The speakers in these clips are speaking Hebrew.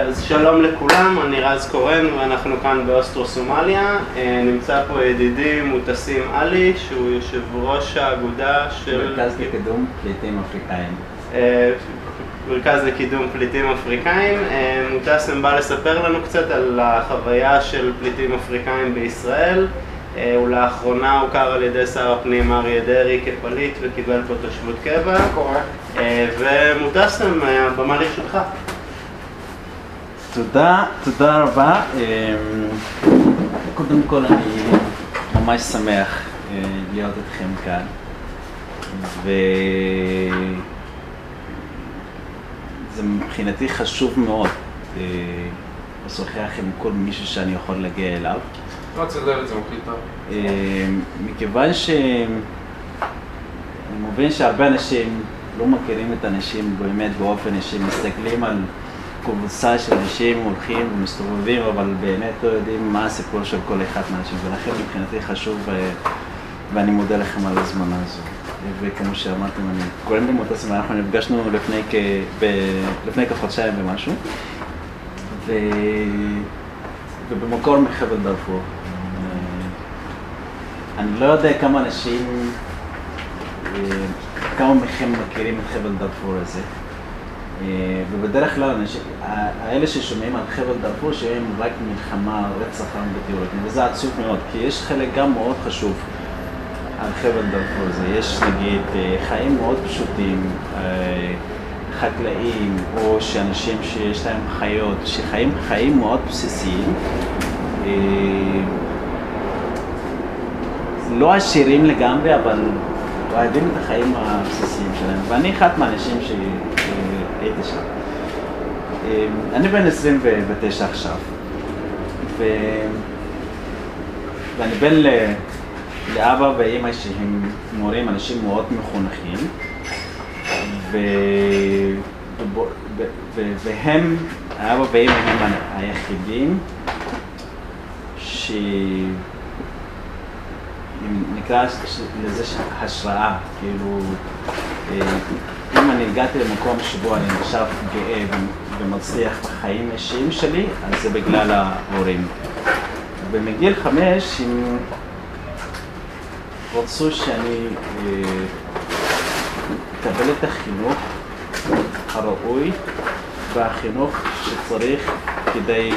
אז שלום לכולם, אני רז קורן ואנחנו כאן באוסטרו-סומליה. אה, נמצא פה ידידי מוטסים עלי, שהוא יושב ראש האגודה של... מרכז לקידום פליטים אפריקאים. אה, מרכז לקידום פליטים אפריקאים. אה, מוטסם בא לספר לנו קצת על החוויה של פליטים אפריקאים בישראל. ולאחרונה הוכר על ידי שר הפנים אריה דרעי כפליט וקיבל פה תושבות קבע. ומוטסם, הבמה לרשותך. תודה, תודה רבה. אמ, קודם כל אני ממש שמח אה, להיות איתכם כאן. וזה מבחינתי חשוב מאוד אה, לשוחח עם כל מישהו שאני יכול להגיע אליו. לא צריך את זה מקליט טוב. אמ, מכיוון שאני מבין שהרבה אנשים לא מכירים את האנשים באמת באופן אישי, מסתכלים על קבוצה של אנשים הולכים ומסתובבים, אבל באמת לא יודעים מה הסיפור של כל אחד מהאנשים, ולכן מבחינתי חשוב, אה, ואני מודה לכם על הזמנה הזו. וכמו שאמרתם, אני קוראים לי מוטה סימן, אנחנו נפגשנו לפני, כ... ב... לפני כחודשיים ומשהו, ו... ובמקור מחבל דארפור. אה, אני לא יודע כמה אנשים, אה, כמה מכם מכירים את חבל דארפור הזה. אה, ובדרך כלל האלה ששומעים על חבל דארפור שהם רק מלחמה, רצח עם וטרוריזם, וזה עצוב מאוד, כי יש חלק גם מאוד חשוב על חבל דארפור הזה. יש נגיד אה, חיים מאוד פשוטים, אה, חקלאים, או שאנשים שיש להם חיות, שחיים חיים מאוד בסיסיים. לא עשירים לגמרי, אבל אוהבים את החיים הבסיסיים שלהם. ואני אחד מהאנשים ש... הייתי שם. אמ, אני בן 29 עכשיו, ו... ואני בן ל... לאבא ואימא שהם מורים, אנשים מאוד מחונכים, ו... ו... ו... והם, האבא ואימא הם היחידים ש... נקרא לזה השראה, כאילו, אם אני הגעתי למקום שבו אני נחשב גאה ומצליח בחיים האישיים שלי, אז זה בגלל ההורים. ומגיל חמש, הם רצו שאני אה, אקבל את החינוך הראוי והחינוך שצריך כדי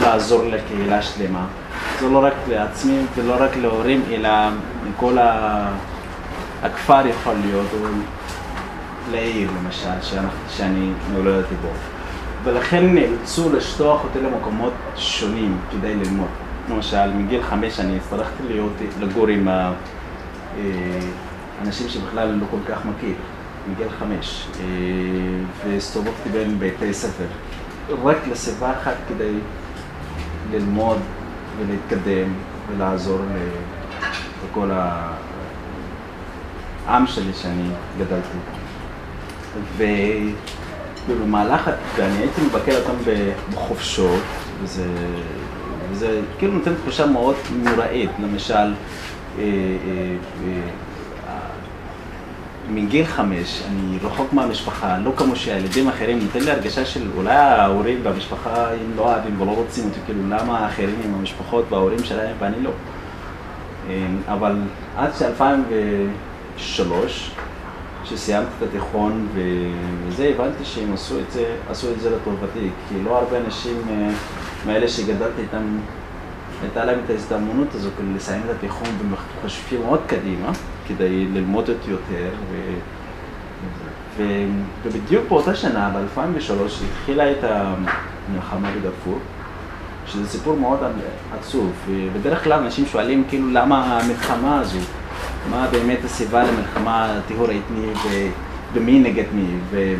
לעזור לקהילה שלמה. זה לא רק לעצמי ולא רק להורים, אלא לכל הכפר יכול להיות, לעיר למשל, שאני נולדתי בו. ולכן נאלצו לשלוח אותי למקומות שונים כדי ללמוד. למשל, מגיל חמש אני הצטרכתי להיות, לגור עם אנשים שבכלל לא כל כך מכיר, מגיל חמש, אה, והסתובבתי בין בתי ספר, רק לסביבה אחת כדי ללמוד ולהתקדם ולעזור לכל העם שלי שאני גדלתי. ו... ובמהלך, ואני הייתי מבקר אותם בחופשות, וזה, וזה כאילו נותן תחושה מאוד נוראית, למשל, אה, אה, אה, מגיל חמש, אני רחוק מהמשפחה, לא כמו שהילדים האחרים, נותן לי הרגשה של אולי ההורים והמשפחה, אם לא אוהבים ולא רוצים אותי, כאילו למה האחרים עם המשפחות וההורים שלהם ואני לא. אבל עד ש-2003, כשסיימתי את התיכון וזה, הבנתי שהם עשו את זה, עשו את זה לטובתי, כי לא הרבה אנשים אה, מאלה שגדלתי איתם, הייתה להם את ההזדמנות הזו כדי לסיים את התיכון וחושבים מאוד קדימה, כדי ללמוד את יותר. ו... ו... ובדיוק באותה שנה, ב-2003, התחילה את המלחמה בדארפור, שזה סיפור מאוד עצוב, ובדרך כלל אנשים שואלים כאילו למה המלחמה הזו, מה באמת הסיבה למלחמה הטיהור האתני ומי נגד מי. ו...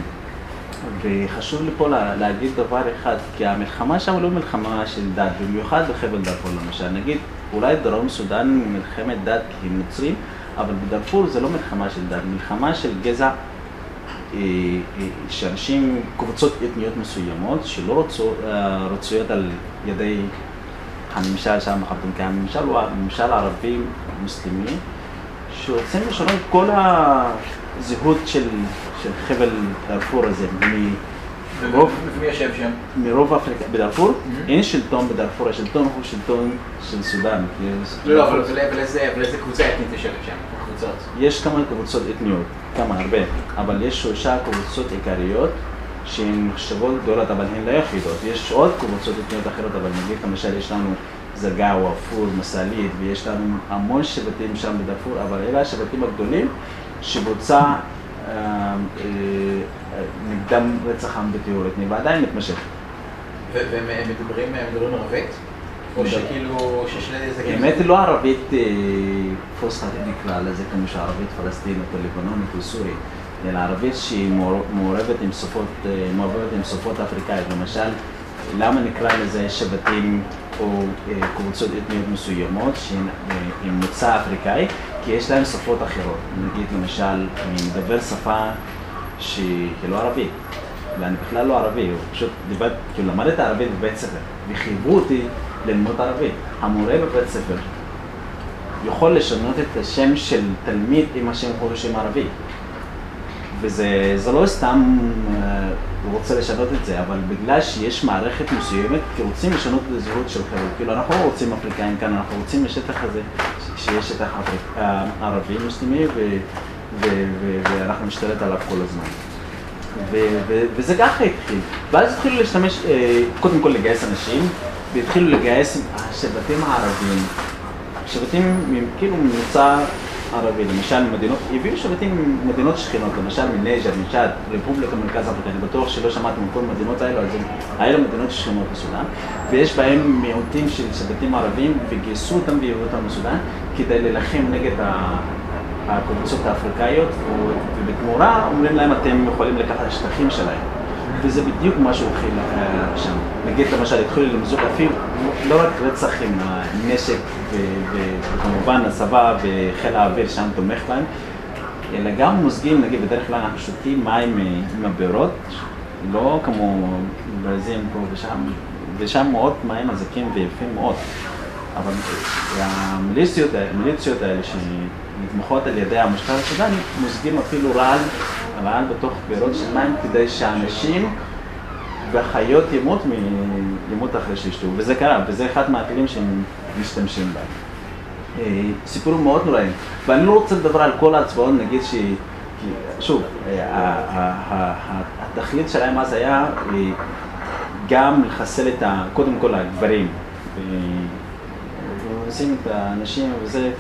וחשוב לי פה לה, להגיד דבר אחד, כי המלחמה שם לא מלחמה של דת, במיוחד בחבל דארפור למשל. נגיד, אולי דרום סודאן מלחמת דת כי הם נוצרים, אבל בדארפור זה לא מלחמה של דת, מלחמה של גזע, אה, אה, שאנשים, קבוצות אתניות מסוימות, שלא רצו, אה, רצויות על ידי הממשל שם, כי הממשל הוא הממשל הערבי מוסלמי, שרוצים לשנות את כל הזהות של, של חבל דארפור הזה, רוב, ומי יושב שם? מרוב אפריקה, בדארפור, Mhm. אין שלטון בדארפור, השלטון הוא שלטון של סודאן. לא, לא, אבל איזה קבוצה אתנית יושבת שם? קבוצות. יש כמה קבוצות אתניות, כמה, הרבה, אבל יש שלושה קבוצות עיקריות שהן נחשבות גדולות, אבל הן לא יחידות. יש עוד קבוצות אתניות אחרות, אבל נגיד למשל יש לנו זרגאו, עפור, מסעלית, ויש לנו המון שבטים שם בדארפור, אבל אלה השבטים הגדולים שבוצע אה, אה, נגדם רצח עם בטיהור אתני, ועדיין מתמשך. והם הם מדברים ערבית? או שכאילו, ששני זה כאילו... האמת היא לא ערבית אה, פוסט-חתית נקרא לזה כמו שערבית פלסטינית או לבנונית או סורית, אלא ערבית שהיא מעור- מעורבת עם שפות, אה, אפריקאיות. למשל, למה נקרא לזה שבטים או אה, קבוצות אתניות מסוימות שהן אה, עם מוצא אפריקאי? כי יש להם שפות אחרות. נגיד למשל, אני מדבר שפה שהיא לא ערבית. ואני בכלל לא ערבי, הוא פשוט דיבר, כאילו למדתי ערבית בבית ספר, וחייבו אותי ללמוד ערבית. המורה בבית ספר יכול לשנות את השם של תלמיד עם השם שם ערבי. וזה זה לא סתם אה, רוצה לשנות את זה, אבל בגלל שיש מערכת מסוימת, כי רוצים לשנות את הזהות של חבר'ה. כאילו, אנחנו לא רוצים אפריקאים כאן, אנחנו רוצים לשטח הזה, ש- שיש שטח אה, ערבי מוסלמי, ואנחנו נשתלט עליו כל הזמן. וזה ככה התחיל. ואז התחילו להשתמש, אה, קודם כל לגייס אנשים, והתחילו לגייס השבטים הערבים, שבטים כאילו ממוצא ערבי, למשל מדינות, הביאו שבטים ממדינות שכנות, למשל מנייג'ר, מצ'אד, רפובליקה מרכז אפריקה, אני בטוח שלא שמעתם על כל המדינות האלו, אז האלו מדינות שכנות בסודאן, ויש בהם מיעוטים של שבטים ערבים, וגייסו אותם והביאו אותם לסודאן, כדי להילחם נגד. הקבוצות האפריקאיות, ובתמורה אומרים להם אתם יכולים לקחת את השטחים שלהם. וזה בדיוק מה שהתחיל אה, שם. נגיד למשל התחילו למזוג אפילו לא רק רצח עם הנשק וכמובן הצבא וחיל האוויר שם תומך להם, אלא גם מוזגים, נגיד בדרך כלל אנחנו שותים מים אה, עם הבארות, לא כמו ברזים פה ושם, ושם מאוד מים מזקים ויפים מאוד. אבל המיליציות, המיליציות האלה שנתמכות על ידי המשטר הסודני, מוזגים אפילו רעל, רעל בתוך בארות של מים כדי שאנשים והחיות ימות, מ- ימות אחרי שישתו, וזה קרה, וזה אחד מהכלים שהם משתמשים בהם. אה, סיפור מאוד נוראי, ואני לא רוצה לדבר על כל ההצבעות, נגיד ש... שוב, אה, התכלית שלהם אז היה אה, גם לחסל את ה... קודם כל הגברים. ועושים את האנשים וזה,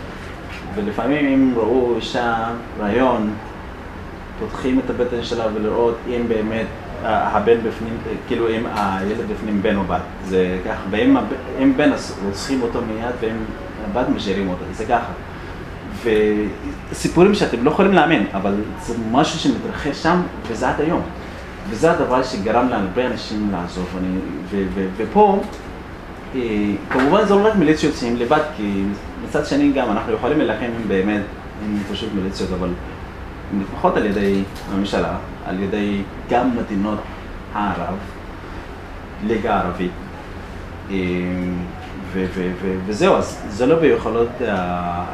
ולפעמים אם ראו אישה רעיון, פותחים את הבטן שלה ולראות אם באמת הבן בפנים, כאילו אם הילד בפנים בן או בת, זה ככה, ואם הב- אם בן אז רוצחים אותו מיד ואם הבת משאירים אותו, זה ככה. וסיפורים שאתם לא יכולים להאמין, אבל זה משהו שמתרחש שם וזה עד היום. וזה הדבר שגרם להרבה אנשים לעזוב. אני, ו, ו, ופה, אה, כמובן זה לא רק מיליציות שהם לבד, כי מצד שני גם אנחנו יכולים להילחם באמת, אם פשוט מיליציות, אבל נתמכות על ידי הממשלה, על ידי גם מדינות הערב, ליגה ערבית. אה, ו- ו- ו- וזהו, אז זה לא ביכולות ה-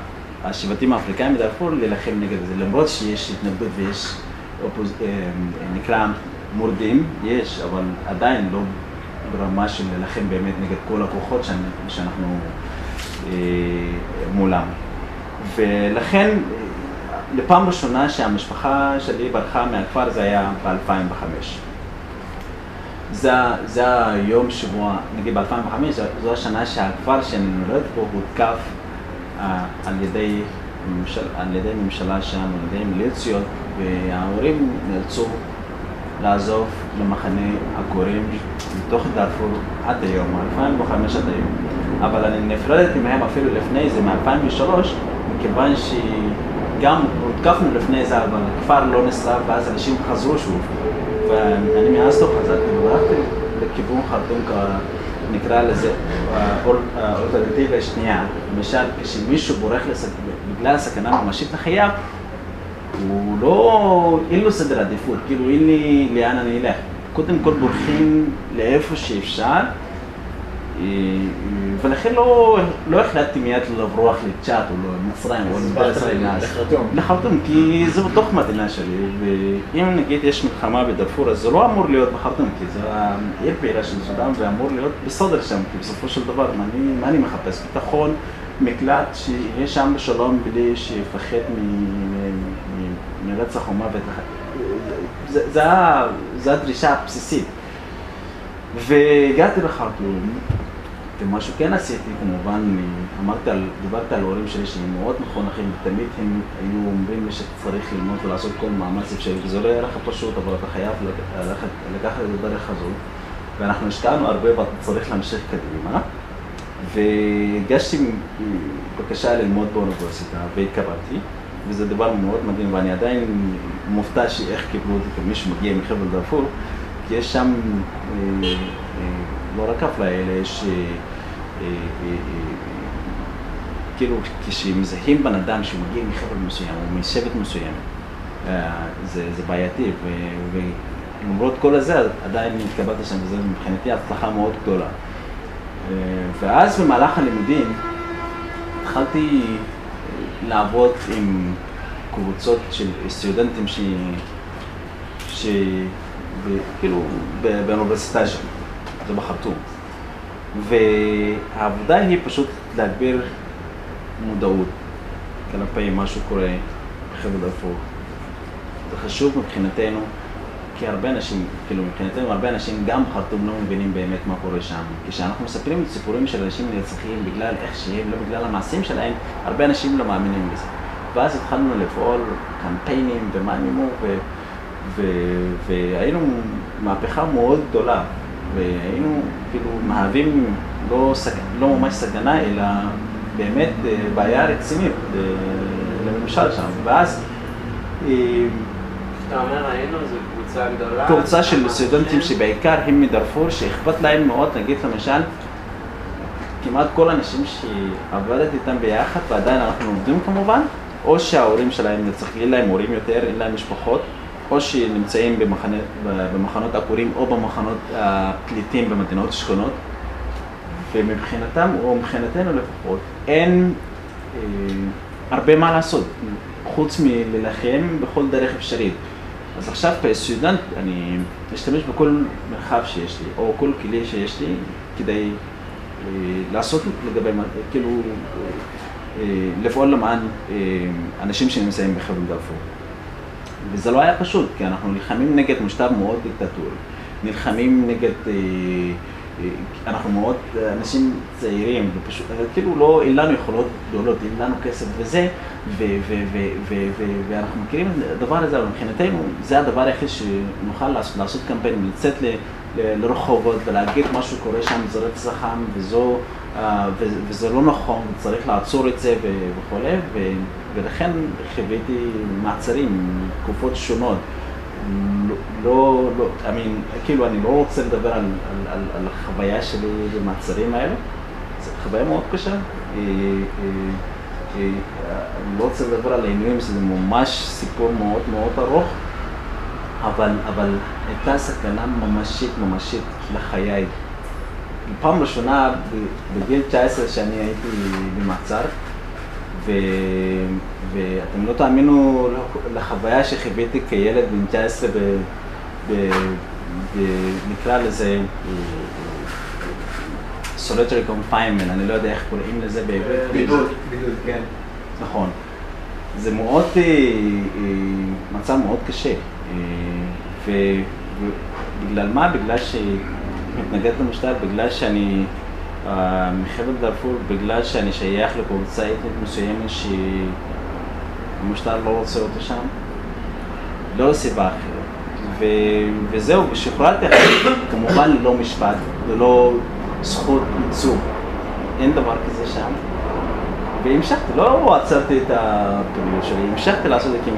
השבטים האפריקאים בדארפור להילחם נגד זה, למרות שיש התנגדות ויש אופוז... אה, נקרא מורדים, יש, אבל עדיין לא ברמה של להילחם באמת נגד כל הכוחות שאנחנו אה, מולם. ולכן, אה, לפעם ראשונה שהמשפחה שלי ברחה מהכפר זה היה ב-2005. זה, זה היום שבו, נגיד ב-2005, זו השנה שהכפר שאני נולד בו הותקף אה, על ידי, ממשל, על ידי ממשלה שם, על ידי מיליציות, וההורים נאלצו לעזוב למחנה עקורים מתוך דארפור עד היום, מ-2005 עד היום. אבל אני נפרדתי מהם אפילו לפני זה, מ-2003, מכיוון שגם הותקפנו לפני זה, אבל הכפר לא נשרף, ואז אנשים חזרו שוב. ואני מאז לא חזרתי, וברחתי לכיוון חרטום, נקרא לזה, האולטרנטיבה השנייה. למשל, כשמישהו בורח לס... בגלל סכנה ממשית לחייו, הוא לא, אין לו סדר עדיפות, כאילו אין לי לאן אני אלך. קודם כל בורחים לאיפה שאפשר, אה, ולכן לא, לא החלטתי מיד לברוח לצ'אט או למצרים או אז. לחרטום. לחרטום, כי זה בתוך מדינה שלי, ואם נגיד יש מלחמה בדארפור, אז זה לא אמור להיות בחרטום, כי זה העיר פעילה של סודאן, ואמור להיות בסדר שם, כי בסופו של דבר, מה אני, מחפש? ביטחון, מקלט, שיהיה שם בשלום בלי שיפחד מרצח או מוות. זה הדרישה הבסיסית. והגעתי לחרטום, ומה שכן עשיתי, כמובן, אני אמרתי על, דיברתי על ההורים שלי שהם מאוד מחונכים, ותמיד הם היו אומרים לי שצריך ללמוד ולעשות כל מאמץ אפשרי, וזה לא יהיה לך פשוט, אבל אתה חייב ללכת, לקחת את הדרך הזאת. ואנחנו השקענו הרבה ואתה צריך להמשיך קדימה. והגשתי בקשה ללמוד באוניברסיטה והתקבלתי, וזה דבר מאוד מדהים, ואני עדיין מופתע שאיך קיבלו אותי כמי שמגיע מחבל דארפור, כי יש שם אה, אה, לא רק אפליה, אלא יש... אה, אה, אה, כאילו, כשמזהים בן אדם שמגיע מחבל מסוים או משבט מסוים, זה, זה בעייתי, ולמרות כל הזה עדיין התקבלתי שם, וזו מבחינתי הצלחה מאוד גדולה. ואז במהלך הלימודים התחלתי לעבוד עם קבוצות של סטודנטים ש... ש... כאילו באוניברסיטה שם, זה בחרטום. והעבודה היא פשוט להגביר מודעות כלפי מה שקורה בחבל דארפור. זה חשוב מבחינתנו, כי הרבה אנשים, כאילו מבחינתנו הרבה אנשים גם בחרטום לא מבינים באמת מה קורה שם. כשאנחנו מספרים את סיפורים של אנשים נרצחים בגלל איך שהם, לא בגלל המעשים שלהם, הרבה אנשים לא מאמינים בזה. ואז התחלנו לפעול קמפיינים ומאיימו, ו... ו... והיינו מהפכה מאוד גדולה, והיינו כאילו מהווים לא, סג... לא ממש סכנה, אלא באמת אה, בעיה רצינית אה, לממשל שם. ואז אה, אתה אומר היינו, זו קבוצה גדולה. קבוצה של סטודנטים? שבעיקר הם מדארפור, שאכפת להם מאוד, נגיד למשל, כמעט כל האנשים שעבדתי איתם ביחד, ועדיין אנחנו עובדים כמובן, או שההורים שלהם נרצחים, אין להם הורים יותר, אין להם משפחות, או שנמצאים במחנה, במחנות עקורים או במחנות הפליטים במדינות שכנות, ומבחינתם, או מבחינתנו לפחות, אין אה, הרבה מה לעשות, חוץ מלהילחם בכל דרך אפשרית. אז עכשיו כסטודנט אני משתמש בכל מרחב שיש לי, או כל כלי שיש לי, כדי אה, לעשות לגבי, כאילו, אה, אה, לפעול למען אה, אנשים שנמצאים בחבל דארפור. וזה לא היה פשוט, כי אנחנו נלחמים נגד משטר מאוד דיקטטורי, נלחמים נגד, אה, אה, אנחנו מאוד אנשים צעירים, ופשוט, אה, כאילו לא, אין לנו יכולות גדולות, אין לנו כסף וזה, ו, ו, ו, ואנחנו מכירים את הדבר הזה, אבל מבחינתנו זה הדבר היחיד שנוכל לעשות, לעשות קמפיין, לצאת לרחובות ולהגיד מה שקורה שם, זה רצח עם, וזו, אה, וזה לא נכון, וצריך לעצור את זה וכולי, ולכן חוויתי מעצרים תקופות שונות. לא, לא, לא, I mean, כאילו אני לא רוצה לדבר על, על, על, על החוויה שלי במעצרים האלה, זו חוויה מאוד קשה. אה, אה, אה, אני לא רוצה לדבר על העינויים, זה ממש סיפור מאוד מאוד ארוך, אבל, אבל הייתה סכנה ממשית ממשית לחיי. פעם ראשונה בגיל 19 שאני הייתי במעצר, ו... ואתם לא תאמינו לחוויה שחוויתי כילד בן 19 ב... ב... ב... נקרא לזה solitary confinement, אני לא יודע איך קוראים לזה בעברית. בידוד, בידוד, כן. נכון. זה מאוד, אה, אה, מצב מאוד קשה. אה, ובגלל מה? בגלל שמתנגד למשטר, בגלל שאני אה, מחבל דארפור, בגלל שאני שייך לקבוצה אתנית מסוימת שהמשטר לא רוצה אותי שם. לא סיבה אחרת. ו- וזהו, ושוחררתי אחרי, כמובן ללא משפט, ללא זכות ייצוג. אין דבר כזה שם. והמשכתי, לא עצרתי את הפעילות שלי, המשכתי לעשות את זה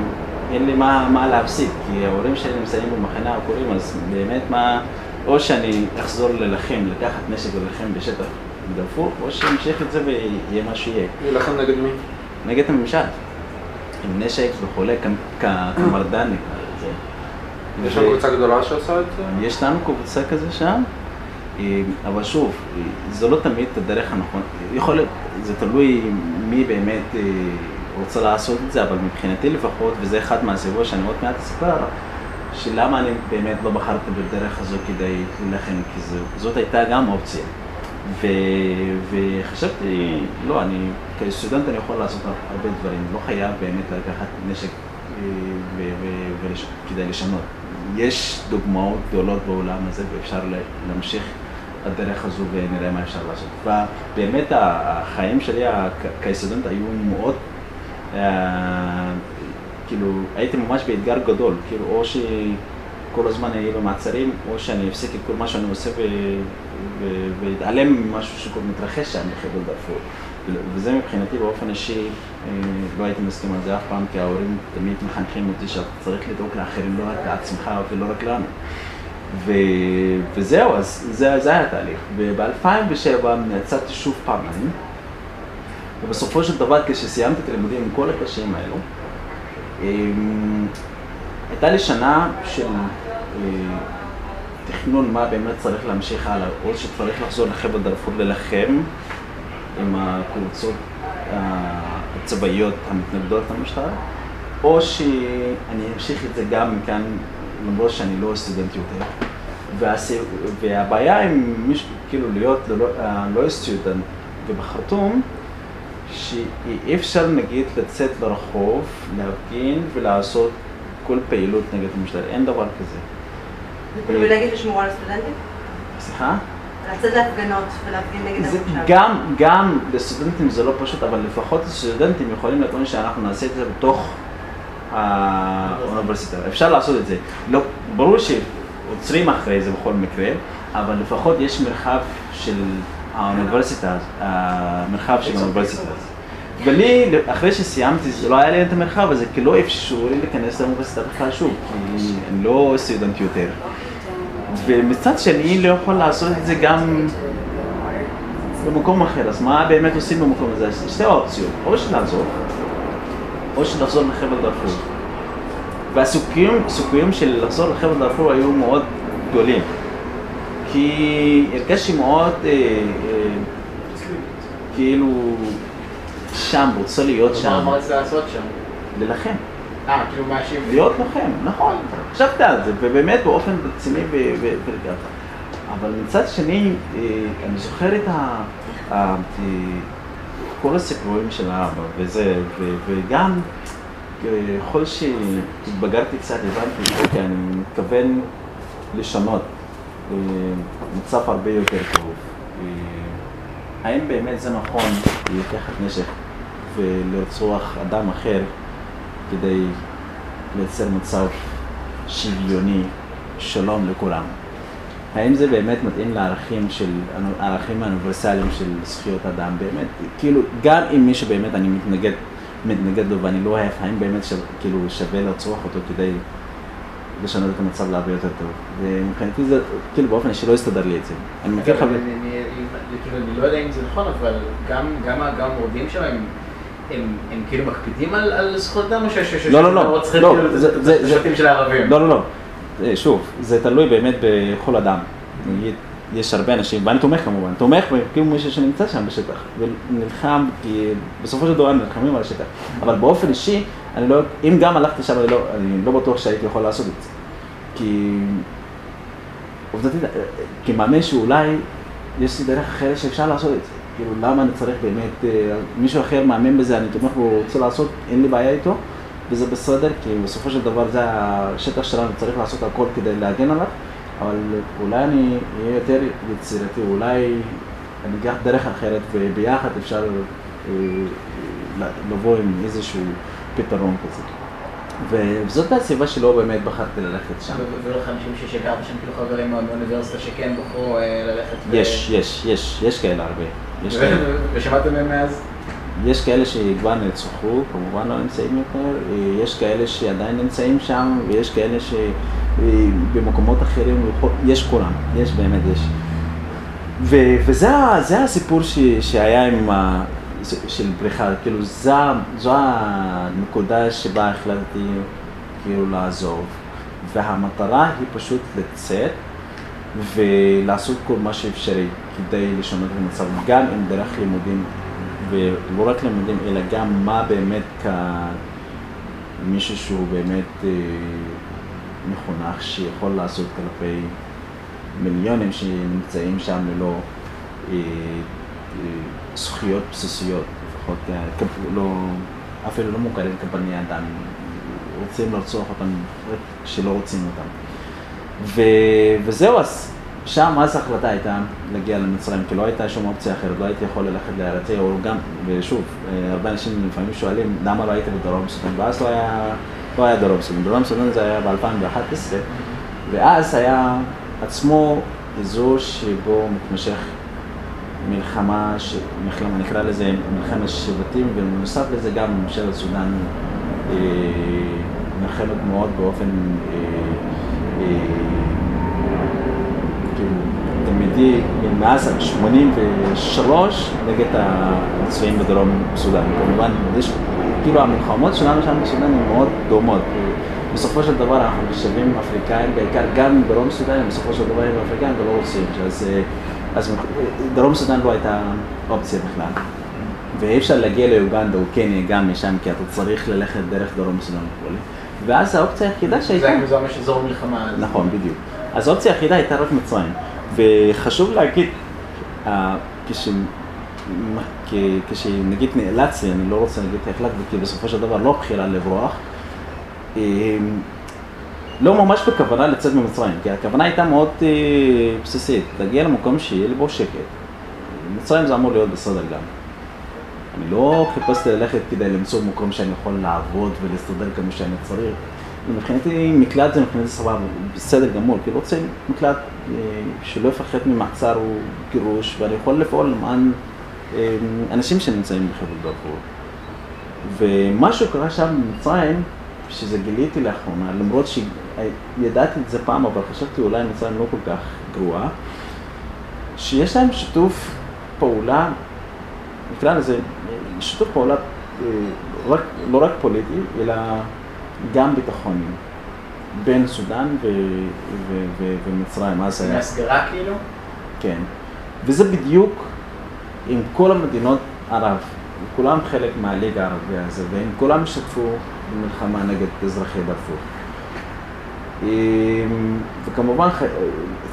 אין לי מה, מה להפסיד, כי ההורים שלי נמצאים במחנה העקורים, אז באמת מה, או שאני אחזור ללחם, לקחת נשק וללחם בשטח דארפור, או שאמשיך את זה ויהיה מה שיהיה. להילחם נגד מי? נגד הממשל, עם נשק וכולי, כמרדן נקרא לזה. יש שם קבוצה גדולה שעושה את זה? יש לנו קבוצה כזה שם, אה, אבל שוב, אה, זה לא תמיד הדרך הנכון, יכול להיות, זה תלוי מי באמת אה, רוצה לעשות את זה, אבל מבחינתי לפחות, וזה אחד מהסיבות שאני עוד מעט אספר, שלמה אני באמת לא בחרתי בדרך הזו כדי להילחם, כי זו, זאת הייתה גם אופציה. ו, וחשבתי, לא, אני, כסטודנט אני יכול לעשות הרבה דברים, לא חייב באמת לקחת נשק וכדי לשנות. יש דוגמאות גדולות בעולם הזה ואפשר להמשיך בדרך הזו ונראה מה אפשר לעשות. ובאמת החיים שלי כסטודנט היו מאוד, אה, כאילו, הייתי ממש באתגר גדול, כאילו, או שכל הזמן אהיה במעצרים, או שאני אפסיק את כל מה שאני עושה ואתעלם ממשהו שמתרחש שם בחבל דארפור. וזה מבחינתי באופן אישי, אה, לא הייתי מסכים על זה אף פעם, כי ההורים תמיד מחנכים אותי שאתה צריך לדאוג לאחרים, לא רק לעצמך ולא רק לנו. ו... וזהו, אז זה, זה היה התהליך. וב-2007 יצאתי שוב פעמיים, ובסופו של דבר כשסיימתי את הלימודים עם כל הקשיים האלו, אמ, הייתה לי שנה של אה, תכנון מה באמת צריך להמשיך הלאה, או שצריך לחזור לחבל דארפור ללחם עם הקבוצות הצבאיות המתנגדות למשטרה, או שאני אמשיך את זה גם מכאן, למרות שאני לא סטודנט יותר. והבעיה עם מישהו, כאילו להיות לא, לא סטודנט ובחרטום, שאי אפשר נגיד לצאת לרחוב, להפגין ולעשות כל פעילות נגד המשטרה, אין דבר כזה. זה פריבילגיה ששמורה לסטודנטים? סליחה? לצאת להפגנות ולהפגין נגד הממשלה. גם, גם לסטודנטים זה לא פשוט, אבל לפחות לסטודנטים יכולים לטעון שאנחנו נעשה את זה בתוך האוניברסיטה. אפשר לעשות את זה. לא, ברור שעוצרים אחרי זה בכל מקרה, אבל לפחות יש מרחב של האוניברסיטה, המרחב של האוניברסיטה. ולי, אחרי שסיימתי, זה לא היה לי את המרחב הזה, כי לא אפשרו לי להיכנס לאוניברסיטה בכלל שוב, כי אני לא סטודנט יותר. ומצד שני לא יכול לעשות את זה גם במקום אחר, אז מה באמת עושים במקום הזה? יש שתי אופציות, או שלעזוב, או שלחזור לחבל דארפור. והסיכויים של לחזור לחבל דארפור היו מאוד גדולים. כי הרגשתי מאוד, אה, אה, כאילו, שם, רוצה להיות שם. מה רצית לעשות שם? להילחם. אה, כאילו מאשים. להיות לוחם, נכון, חשבתי על זה, ובאמת באופן רציני ורגעת. אבל מצד שני, אה, אני זוכר את כל הסיפורים של האבא וזה, וגם ככל שהתבגרתי קצת הבנתי, אוקיי, אני מתכוון לשנות אה, מצב הרבה יותר טוב. האם באמת זה נכון לקחת נשק ולרצוח אדם אחר כדי לייצר מצב שוויוני, שלום לכולם. האם זה באמת מתאים לערכים של, הערכים האוניברסליים של זכויות אדם, באמת, כאילו, גם אם מישהו באמת אני מתנגד, מתנגד לו ואני לא אוהב, האם באמת שו, כאילו שווה לרצוח אותו כדי לשנות את המצב להרבה יותר טוב. ומבחינתי זה, כאילו באופן אישי לא הסתדר לי את זה. אני מכיר חבר... אני- אני- כאילו, אני לא יודע אם זה נכון, אבל גם המורדים שלהם, הם הם כאילו מקפידים על על זכויות אדם, או ש- ש- ש- לא, לא, לא, רוצחים לא, כאילו זה- השבטים של הערבים? לא, לא, לא. אה, שוב, זה תלוי באמת בכל אדם. נגיד, יש הרבה אנשים, ואני תומך כמובן, תומך כאילו מישהו שנמצא שם בשטח, ונלחם, כי בסופו של דבר נלחמים על השטח. אבל באופן אישי, אני לא, אם גם הלכתי שם, אני לא, אני לא בטוח שהייתי יכול לעשות את זה. כי עובדתית, אה, כמאמן שאולי יש לי דרך אחרת שאפשר לעשות את זה. כאילו, למה אני צריך באמת, אה, מישהו אחר מאמין בזה, אני תומך בו, רוצה לעשות, אין לי בעיה איתו, וזה בסדר, כי בסופו של דבר זה השטח שלנו, צריך לעשות הכל כדי להגן עליו, אבל אולי אני אהיה יותר יצירתי, אולי אני אקח דרך אחרת, וביחד אפשר אה, ל- לבוא עם איזשהו פתרון כזה. וזאת הסיבה שלא באמת בחרתי ללכת שם. ו- ולך אנשים ש- שגרת שם כאילו חברים מאוד באוניברסיטה שכן בחרו אה, ללכת? ו- יש, יש, יש, יש כאלה הרבה. ושמעתם מהם מאז? יש כאלה שכבר נרצחו, כמובן לא נמצאים יותר, אה, יש כאלה שעדיין נמצאים שם, ויש כאלה שבמקומות אחרים, יכול- יש כולם, יש באמת, יש. וזה הסיפור ש- שהיה עם. של בריחה, כאילו זה, זו הנקודה שבה החלטתי כאילו לעזוב, והמטרה היא פשוט לצאת ולעשות כל מה שאפשרי כדי לשנות את המצב, גם עם דרך לימודים, ולא רק לימודים, אלא גם מה באמת כמישהו שהוא באמת אה, מחונך, שיכול לעשות כלפי מיליונים שנמצאים שם ללא אה, אה, זכויות בסיסיות, לפחות אה, לא, אפילו לא מוכרים כבני אדם, רוצים לרצוח אותם כשלא רוצים אותם. ו, וזהו, אז שם אז ההחלטה הייתה להגיע למצרים, כי לא הייתה שום אופציה אחרת, לא הייתי יכול ללכת לארצי, או גם, ושוב, אה, הרבה אנשים לפעמים שואלים למה לא היית בדרום סודאן, ואז לא היה, לא היה דרום סודאן, דרום סודאן זה היה ב-2011, ואז היה עצמו אזור שבו מתמשך מלחמה, ש... מלחמה, נקרא לזה מלחמת שבטים, ובנוסף לזה גם ממשלת סודאן אה, נלחמת מאוד באופן אה, אה, כאילו תלמידי מאז 83 נגד הצבאים בדרום סודאן. כמובן, יש, כאילו המלחמות שלנו שם בסודאן הן מאוד דומות. בסופו של דבר אנחנו נחשבים אפריקאים, בעיקר גם דרום סודאן, בסופו של דבר הם אפריקאים ולא רוצים. אז, אה, אז דרום סודאן לא הייתה אופציה בכלל. ואי אפשר להגיע ליוגנדה או קניה גם משם, כי אתה צריך ללכת דרך דרום סודאן וכולי. ואז האופציה היחידה שהייתה... זה ממש אזור מלחמה. נכון, בדיוק. אז האופציה היחידה הייתה רק מצרים. וחשוב להגיד, כש... כשנגיד נאלצתי, אני לא רוצה להגיד החלטתי, כי בסופו של דבר לא בחירה לברוח, אה, לא ממש בכוונה לצאת ממצרים, כי הכוונה הייתה מאוד אה, בסיסית, להגיע למקום שיהיה לי בו שקט. מצרים זה אמור להיות בסדר גם. אני לא חיפשתי ללכת כדי למצוא מקום שאני יכול לעבוד ולהסתדר כמה שאני צריך. מבחינתי מקלט זה מבחינתי סבבה, בסדר גמור, כי רוצה מקלט אה, שלא יפחד ממעצר או גירוש, ואני יכול לפעול למען אה, אנשים שנמצאים בחבל דארפור. ומשהו קרה שם במצרים, שזה גיליתי לאחרונה, למרות שידעתי את זה פעם, אבל חשבתי אולי מצרים לא כל כך גרועה, שיש להם שיתוף פעולה, נקרא לזה שיתוף פעולה אה, רק, לא רק פוליטי, אלא גם ביטחוני, בין סודאן ו- ו- ו- ומצרים, אז היה, מהסגרה כאילו? כן. וזה בדיוק עם כל המדינות ערב, כולם חלק מהליגה הערביה הזה, והם כולם השתתפו במלחמה נגד אזרחי דארפור. אמ, וכמובן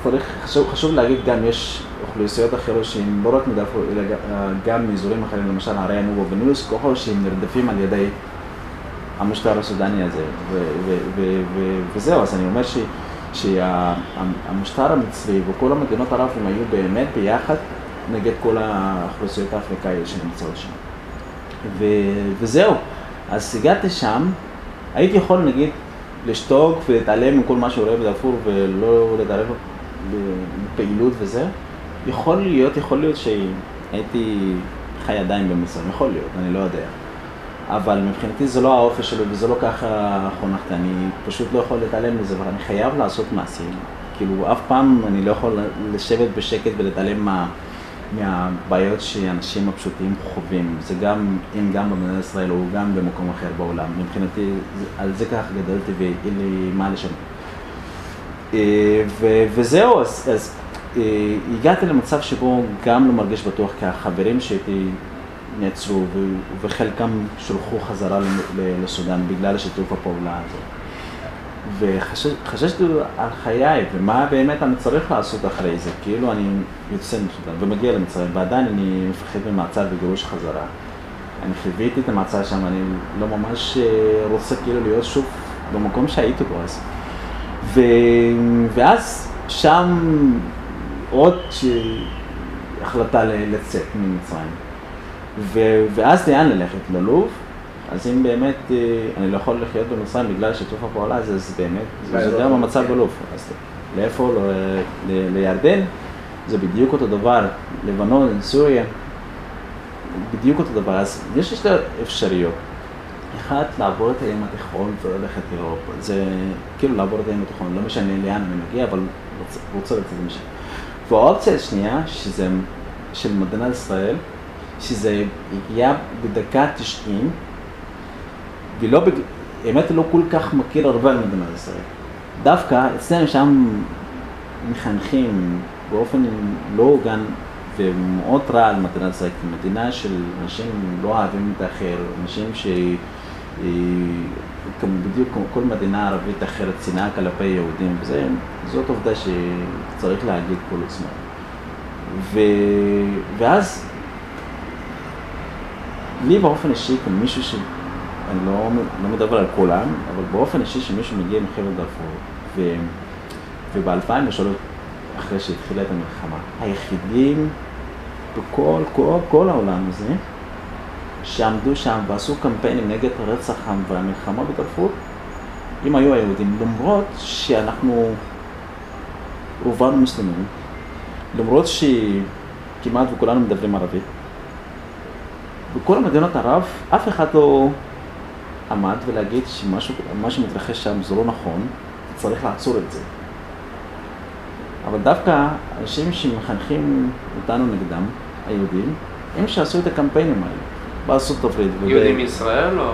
צריך, חשוב, חשוב להגיד גם, יש אוכלוסיות אחרות שהן לא רק מדארפור, אלא אה, גם מאזורים אחרים, למשל ערי הנובו וניוס, כוחו שהם נרדפים על ידי המשטר הסודני הזה, וזהו, אז אני אומר ש- שהמשטר המצרי וכל המדינות ערב הם היו באמת ביחד נגד כל האוכלוסיות האפריקאיות שנמצאות שם. ו- וזהו, אז הגעתי שם, הייתי יכול נגיד לשתוק ולהתעלם מכל מה שקורה בדארפור ולא להתערב בפעילות וזה, יכול להיות, יכול להיות שהייתי חי עדיין במצרים, יכול להיות, אני לא יודע. אבל מבחינתי זה לא האופי שלו וזה לא ככה חונכתי, אני פשוט לא יכול להתעלם מזה ואני חייב לעשות מעשים. כאילו, אף פעם אני לא יכול לשבת בשקט ולהתעלם מה, מהבעיות שאנשים הפשוטים חווים. זה גם, אם גם במדינת ישראל או גם במקום אחר בעולם. מבחינתי, על זה ככה גדלתי ואין לי מה לשנות. אה, וזהו, אז, אז אה, הגעתי למצב שבו גם לא מרגיש בטוח, כי החברים שהייתי נעצרו וחלקם שולחו חזרה לסודאן בגלל שיתוף הפעולה הזה. וחששתי על חיי, ומה באמת אני צריך לעשות אחרי זה, כאילו אני יוצא מסודאן ומגיע למצרים, ועדיין אני מפחד ממעצר וגירוש חזרה. אני חוויתי את המעצר שם, אני לא ממש אה, רוצה כאילו להיות שוב במקום שהייתי בו אז. ו... ואז שם עוד ש... החלטה לצאת ממצרים. ו... ואז לאן ללכת? ללוב? אז אם באמת אה, אני לא יכול לחיות במצרים בגלל שיתוף הפעולה הזה, אז באמת, זה, זה גם המצב בלוב. אז לאיפה? לירדן? זה בדיוק אותו דבר, לבנון, סוריה, בדיוק אותו דבר. אז יש שתי אפשרויות. אחת, לעבור את הים התיכון וללכת לאירופה. זה כאילו לעבור את הים התיכון, לא משנה לאן אני מגיע, אבל רוצה לצאת משם. והאופציה השנייה, שזה של מדינת ישראל, שזה הגיע בדקה 90, ולא, בג... האמת לא כל כך מכיר הרבה על מדינת ישראל. דווקא אצלנו שם מחנכים באופן לא הוגן ומאוד רע על מדינת ישראל, מדינה של אנשים לא אוהבים את האחר, אנשים ש... כמו בדיוק כמו כל מדינה ערבית אחרת, שנאה כלפי יהודים, וזה, זאת עובדה שצריך להגיד כל הזמן. ו... ואז, לי באופן אישי, כמישהו ש... אני לא, לא מדבר על כולם, אבל באופן אישי שמישהו מגיע מחבל דארפור, ו... וב-2003, אחרי שהתחילה את המלחמה, היחידים בכל כל, כל העולם הזה, שעמדו שם ועשו קמפיינים נגד הרצח העם והמלחמה בדארפור, אם היו היהודים, למרות שאנחנו רובנו מוסלמים, למרות שכמעט וכולנו מדברים ערבית, בכל המדינות ערב אף אחד לא עמד ולהגיד שמה שמתרחש שם זה לא נכון, צריך לעצור את זה. אבל דווקא אנשים שמחנכים אותנו נגדם, היהודים, הם שעשו את הקמפיינים האלה בארצות הברית. יהודים מישראל או...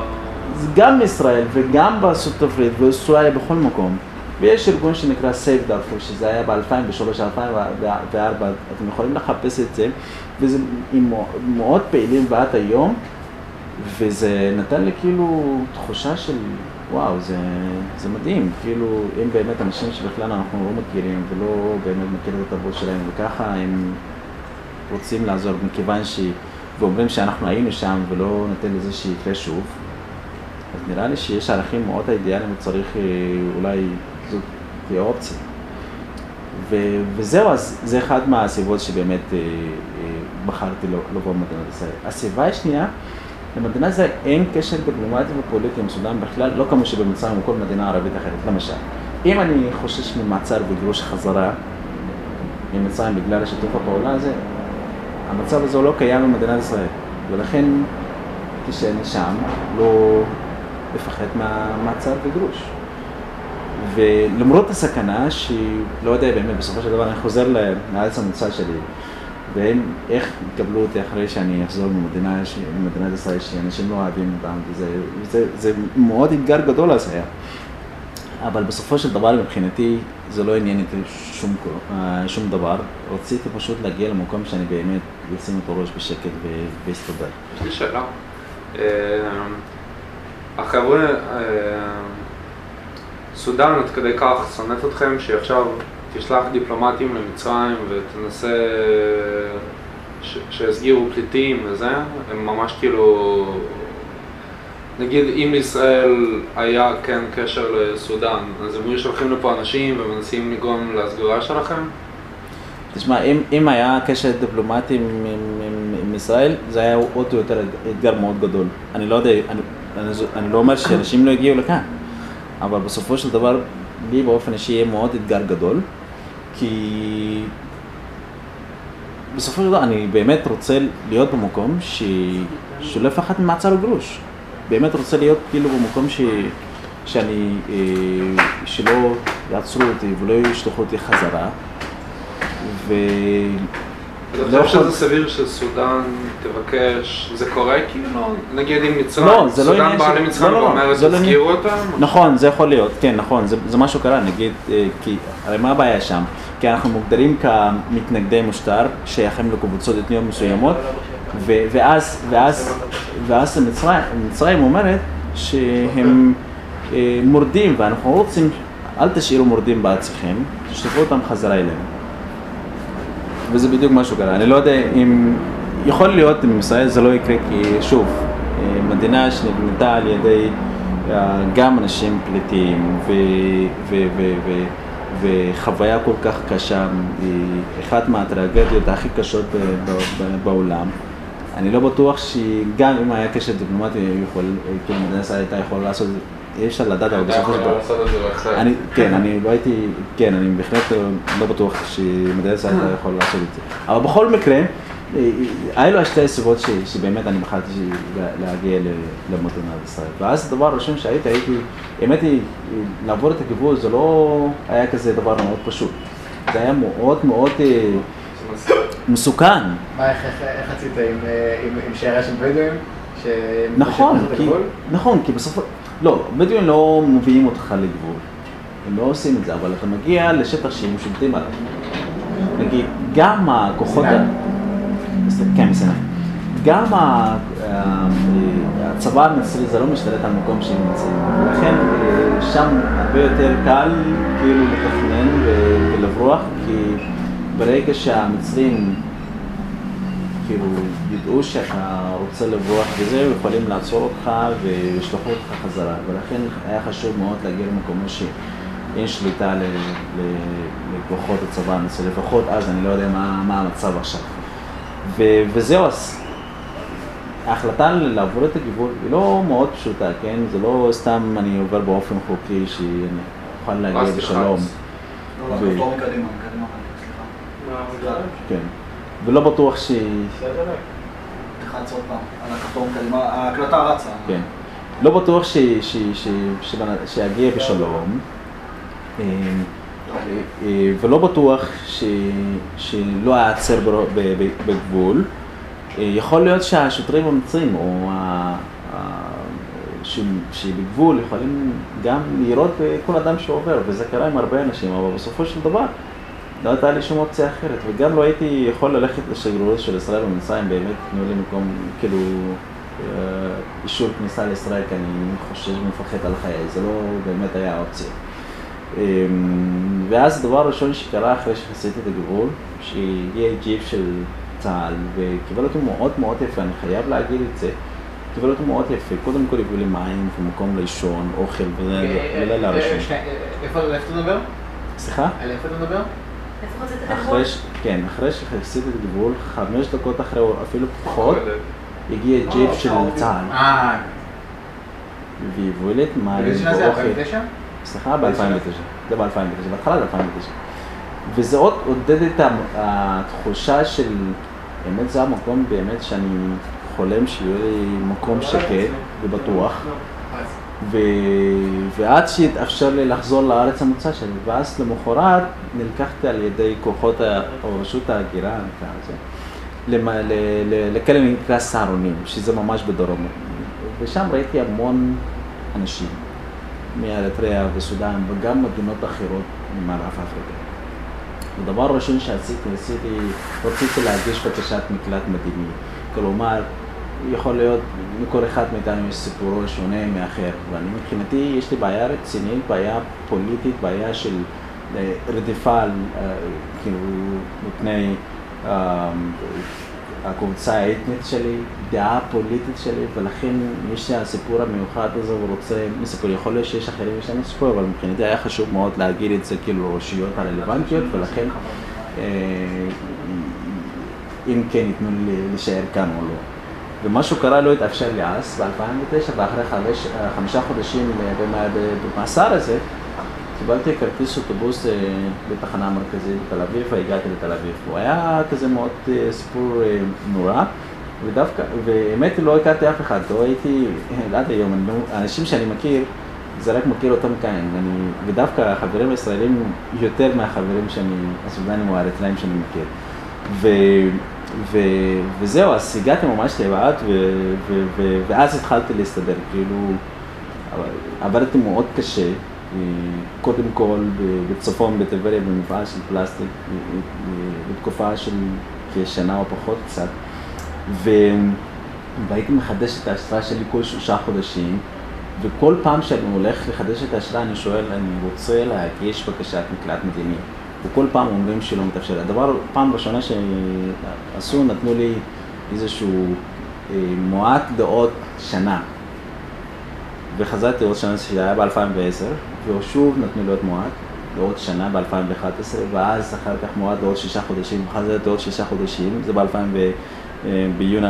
גם מישראל וגם בארצות הברית ואוסטרליה בכל מקום. ויש ארגון שנקרא Save Darfur, שזה היה ב-2003-2004, אתם יכולים לחפש את זה, וזה מאוד פעילים ועד היום, וזה נתן לי כאילו תחושה של וואו, זה, זה מדהים, כאילו, אם באמת אנשים שבכלל אנחנו לא מכירים ולא באמת מכירים את התרבות שלהם, וככה הם רוצים לעזור, מכיוון ש... ואומרים שאנחנו היינו שם ולא ניתן לזה שיקרה שוב, אז נראה לי שיש ערכים מאוד אידיאליים וצריך אה, אולי זאת תהיה אופציה. ו- וזהו, אז זה אחד מהסיבות שבאמת אה, אה, בחרתי לבוא במדינת ישראל. הסיבה השנייה, למדינת ישראל אין קשר דיפלומטי ופוליטי עם סודאן בכלל, לא כמו שבמצרים או כל מדינה ערבית אחרת, למשל. אם אני חושש ממעצר וגירוש חזרה ממצרים בגלל השיתוף הפעולה הזה, המצב הזה לא קיים במדינת ישראל, ולכן כשאני שם לא לפחד מהמעצר וגירוש. ולמרות הסכנה, שהיא, לא יודע באמת, בסופו של דבר אני חוזר לארץ המוצא שלי, והם, איך יקבלו אותי אחרי שאני אחזור ממדינה, ממדינת ישראל, שאנשים לא אוהבים אותם, וזה זה, זה מאוד אתגר גדול אז היה. אבל בסופו של דבר מבחינתי זה לא עניין אותי שום, שום דבר, רציתי פשוט להגיע למקום שאני באמת אשים את הראש בשקט ואסתדר. יש לי שאלה. החבר'ה, סודאן עד כדי כך שונאת אתכם שעכשיו תשלח דיפלומטים למצרים ותנסה שיסגירו פליטים וזה, הם ממש כאילו, נגיד אם לישראל היה כן קשר לסודאן, אז הם היו שולחים לפה אנשים ומנסים לגרום להסגרה שלכם? תשמע, אם, אם היה קשר דיפלומטי עם, עם, עם, עם ישראל, זה היה עוד יותר אתגר מאוד גדול. אני לא יודע, אני, אני, אני לא אומר שאנשים לא הגיעו לכאן, אבל בסופו של דבר, לי באופן אישי יהיה מאוד אתגר גדול, כי בסופו של דבר אני באמת רוצה להיות במקום ש... שלא יפחד ממעצר וגרוש. באמת רוצה להיות כאילו במקום ש... שאני, אה, שלא יעצרו אותי ולא ישלחו אותי חזרה. ו... אתה חושב שזה סביר שסודאן תבקש, זה קורה כאילו? נגיד עם מצרים, לא, זה לא סודאן באה של- למצרים לא, לא, ואומרת לא תזכירו אותם? נכון, זה יכול להיות, כן, נכון, זה, זה משהו קרה, נגיד, אה, כי, הרי מה הבעיה שם? כי אנחנו מוגדרים כמתנגדי משטר, שייכים לקבוצות אתניות מסוימות, ואז, ואז, ואז מצרים, מצרים אומרת שהם אה, מורדים, ואנחנו לא רוצים, אל תשאירו מורדים בעצמכם, תשלחו אותם חזרה אלינו. וזה בדיוק מה שקרה. אני לא יודע אם... יכול להיות עם ישראל זה לא יקרה, כי שוב, אה, מדינה שנבנתה על ידי אה, גם אנשים פליטים ו, ו, ו, ו, וחוויה כל כך קשה, היא אחת מהטרגדיות הכי קשות בעולם. אני לא בטוח שגם אם היה קשר דיפלומטי, יכול, כאילו מדינת ישראל הייתה יכולה לעשות את זה, אי אפשר לדעת, אבל בסופו של דבר... אני, כן, אני לא הייתי, כן, אני בהחלט לא בטוח שמדעי ישראל אתה יכול לעשות את זה. אבל בכל מקרה, אה, אלו השתי סיבות ש- שבאמת אני בחרתי להגיע ל- למדינת ישראל. ואז הדבר הראשון שהייתי, הייתי, האמת היא, לעבור את הגבול זה לא היה כזה דבר מאוד פשוט. זה היה מאוד מאוד אה, מסוכן. מה, איך- רצית עם, אה, שיירה של בדואים? נכון, כי? נכון, כי בסופו, לא, בדואים לא מביאים אותך לגבול. הם לא עושים את זה, אבל אתה מגיע לשטח שהם שולטים עליו. נגיד, גם הכוחות... כן, מסיני. גם ה- ה- הצבא המצרי זה לא משתלט על מקום שהם נמצאים, ולכן אה, שם הרבה יותר קל כאילו לתכנן ולברוח, כי ברגע שהמצרים כאילו ידעו שאתה רוצה לברוח וזה, יכולים לעצור אותך וישלחו אותך חזרה, ולכן היה חשוב מאוד להגיע למקומות שאין שליטה לכוחות הצבא המצרי, לפחות אז, אני לא יודע מה המצב עכשיו. ו- וזהו, אז ההחלטה לעבור את הגבול היא לא מאוד פשוטה, כן? זה לא סתם אני עובר באופן חוקי שאני אוכל להגיע בשלום. לא. כן. ולא בטוח ש... תחץ עוד פעם, על הכפתור מקדימה, ההקלטה רצה. כן. לא בטוח ש... ש... ש... שבנ- שיגיע בשלום. אה, אה, ולא בטוח ש... שלא אעצר בר- בגבול. אה, יכול להיות שהשוטרים המצרים או ה... ש- שבגבול יכולים גם לירות בכל אדם שעובר, וזה קרה עם הרבה אנשים, אבל בסופו של דבר לא הייתה לי שום אופציה אחרת, וגם לא הייתי יכול ללכת לשגרירות של ישראל במצרים, באמת תנו לי מקום, כאילו, אישור כניסה לישראל, כי אני חושש ומפחד על חיי, זה לא באמת היה אופציה. אמ, ואז הדבר הראשון שקרה אחרי שחציתי את הגבול, שהגיע ג'יפ של צה"ל וקיבל אותי מאוד מאוד יפה, אני חייב להגיד את זה. קיבל אותי מאוד יפה, קודם כל הביאו לי מים ומקום לישון, אוכל וזה, ולילה ראשון. שנייה, איפה איפה אתה מדבר? סליחה? על איפה אתה מדבר? איפה חצית את הגבול? אחרי, ש- כן, אחרי שחציתי את הגבול, חמש דקות אחרי, או אפילו פחות, הגיע ג'יפ של צה"ל, אה, והביאו לי את מים? ואוכל. 2009? סליחה, ב-2009. זה ב-2009, בהתחלה זה 2009. וזה עוד עודד את התחושה של, באמת זה המקום באמת שאני חולם שיהיה לי מקום שקט ובטוח. ו... ועד שהתאפשר לי לחזור לארץ המוצא שלי, ואז למחרת נלקחתי על ידי כוחות ה... או רשות ההגירה, נקרא לזה, למ... ל... ל... לכלא נקרא סהרונים, שזה ממש בדרום. ושם ראיתי המון אנשים מאריתריאה וסודאן וגם מדינות אחרות ממערב אפריקה. הדבר הראשון שעשיתי, עשיתי, רציתי להגיש בקשת מקלט מדיני. כלומר, יכול להיות, לכל אחד מאיתנו יש סיפורו שונה מאחר, ואני מבחינתי, יש לי בעיה רצינית, בעיה פוליטית, בעיה של אה, רדיפה אה, כאילו, מפני אה, הקבוצה האתנית שלי, דעה פוליטית שלי, ולכן יש לי הסיפור המיוחד הזה ורוצה, סיפור, יכול להיות שיש אחרים להם סיפור, אבל מבחינתי היה חשוב מאוד להגיד את זה כאילו לרשויות הרלוונטיות, ולכן אה, אם כן ייתנו לי להישאר כאן או לא. ומשהו קרה לא התאפשר לי אז, ב-2009, ואחרי חמש, חמישה חודשים במ- במאסר הזה, קיבלתי כרטיס אוטובוס אה, בתחנה המרכזית בתל אביב, והגעתי לתל אביב. הוא היה כזה מאוד אה, סיפור אה, נורא, ודווקא, והאמת היא לא הכרתי אף אחד, לא הייתי, עד היום, אני האנשים שאני מכיר, זה רק מכיר אותם כאן, ואני, ודווקא החברים הישראלים יותר מהחברים שאני, הסודנים או האריתראים שאני מכיר. ו, ו, וזהו, אז הגעתי ממש לבד, ו, ו, ו, ואז התחלתי להסתדר, כאילו, עבדתי מאוד קשה, קודם כל בצפון, בטבריה, במפעל של פלסטיק, אה, אה, בתקופה של כשנה או פחות קצת, ו... והייתי מחדש את האשרה שלי כל שלושה חודשים, וכל פעם שאני הולך לחדש את האשרה אני שואל, אני רוצה להגיש בקשת מקלט מדיני. וכל פעם אומרים שלא מתאפשר. הדבר, פעם ראשונה שעשו, נתנו לי איזשהו אה, מועט לעוד שנה. וחזרתי עוד שנה שהיה ב-2010, ושוב נתנו לי עוד מועט, לעוד שנה ב-2011, ואז אחר כך מועט לעוד שישה חודשים, וחזרתי עוד שישה חודשים, זה ב-2000, אה, ביוני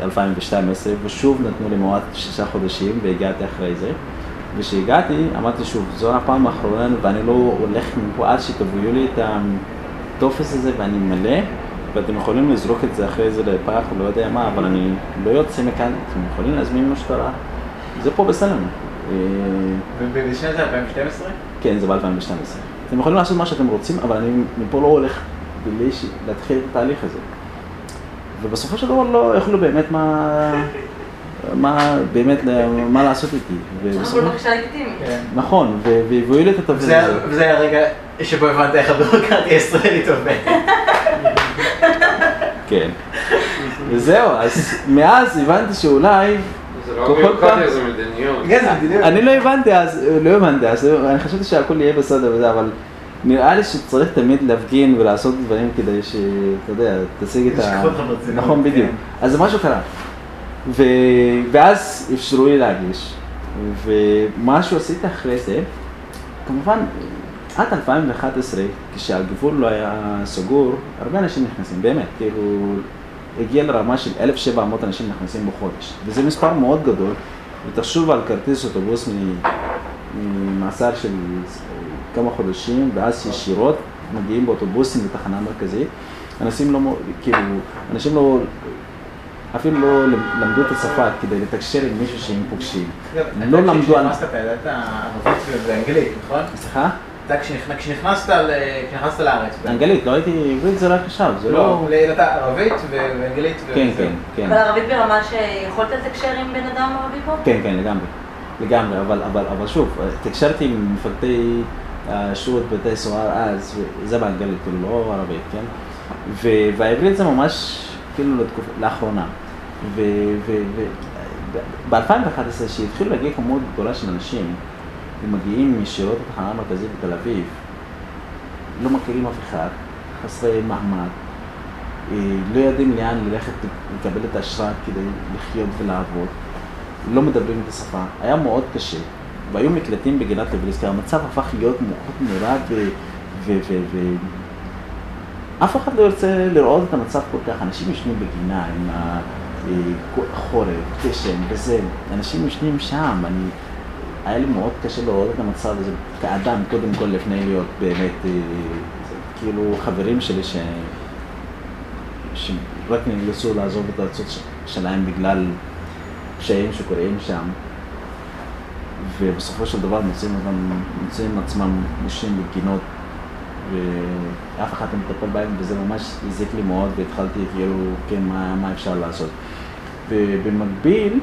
2012, ושוב נתנו לי מועט שישה חודשים, והגעתי אחרי זה. וכשהגעתי, אמרתי שוב, זו הפעם האחרונה ואני לא הולך מפה עד שתביאו לי את הטופס הזה ואני מלא, ואתם יכולים לזרוק את זה אחרי זה לפח או לא יודע מה, אבל אני לא יוצא מכאן, אתם יכולים להזמין משטרה, זה פה בסלם. ובשנת זה 2012? כן, זה ב-2012. אתם יכולים לעשות מה שאתם רוצים, אבל אני מפה לא הולך בלי ש... להתחיל את התהליך הזה. ובסופו של דבר לא יכלו באמת מה... מה באמת, מה לעשות איתי. ובסופו-. כן. נכון, והביאו לי את התבלין וזה הזה. וזה הרגע שבו הבנת איך הביורוקרטיה הישראלית עובדת. כן. וזהו, אז מאז הבנתי שאולי, זה לא ביורוקרטיה, זה מדיניות. כן, זה מדיניות. אני לא הבנתי אז, לא הבנתי אז, אני חשבתי שהכל יהיה בסדר וזה, אבל נראה לי שצריך תמיד להפגין ולעשות דברים כדי שאתה יודע, תשיג את ה... נכון, בדיוק. כן. אז משהו קרה. ואז אפשרו לי להגיש, ומה שעשיתי אחרי זה, כמובן, עד 2011, כשהגבול לא היה סגור, הרבה אנשים נכנסים, באמת, כאילו, הגיע לרמה של 1,700 אנשים נכנסים בחודש, וזה מספר מאוד גדול, ותחשוב על כרטיס אוטובוס ממאסר של כמה חודשים, ואז ישירות מגיעים באוטובוסים לתחנה מרכזית, אנשים לא, כאילו, אנשים לא, אפילו לא למדו את השפה כדי לתקשר עם מישהו שהם פוגשים. לא אתה למדו על- כשנכנסת, אתה ידעת ערבית ואנגלית, נכון? סליחה? אתה כשנכנס- כשנכנסת לארץ. אנגלית, לא הייתי, עברית זה רק עכשיו, זה לא, לא... אתה ערבית ואנגלית. ו- כן. כן, כן. אבל ערבית ברמה שיכולת לתקשר עם בן אדם ערבי פה? כן, כן, לגמרי. לגמרי, אבל, אבל, אבל שוב, תקשרתי עם מפקדי השירות בתי סוהר אז, וזה באנגלית, כאילו, לא ערבית, כן? ו- והעברית זה ממש, כאילו, לתקופ... לאחרונה. וב-2011, כשהתחילו להגיע כמות גדולה של אנשים, ומגיעים ישירות לתחנה המרכזית בתל אביב, לא מכירים אף אחד, חסרי מעמד, אה, לא יודעים לאן ללכת לקבל את האשרה כדי לחיות ולעבוד, לא מדברים את השפה, היה מאוד קשה, והיו מקלטים בגינת לבריסקי, המצב הפך להיות מאוד נורא ו... ו, ו, ו אף אחד לא ירצה לראות את המצב כל כך, אנשים יושבים בגינה עם החורף, גשם וזה, אנשים יושבים שם, אני, היה לי מאוד קשה לראות את המצב הזה כאדם, קודם כל לפני להיות באמת, אה, כאילו חברים שלי ש... שרק נאלצו לעזוב את הארצות שלהם בגלל קשיים שקורים שם, ובסופו של דבר מוצאים אותם, מוצאים עצמם יושבים בגינות, ואף אחד לא מטפל בהם, וזה ממש הזיק לי מאוד, והתחלתי כאילו, כן, מה, מה אפשר לעשות. ובמקביל,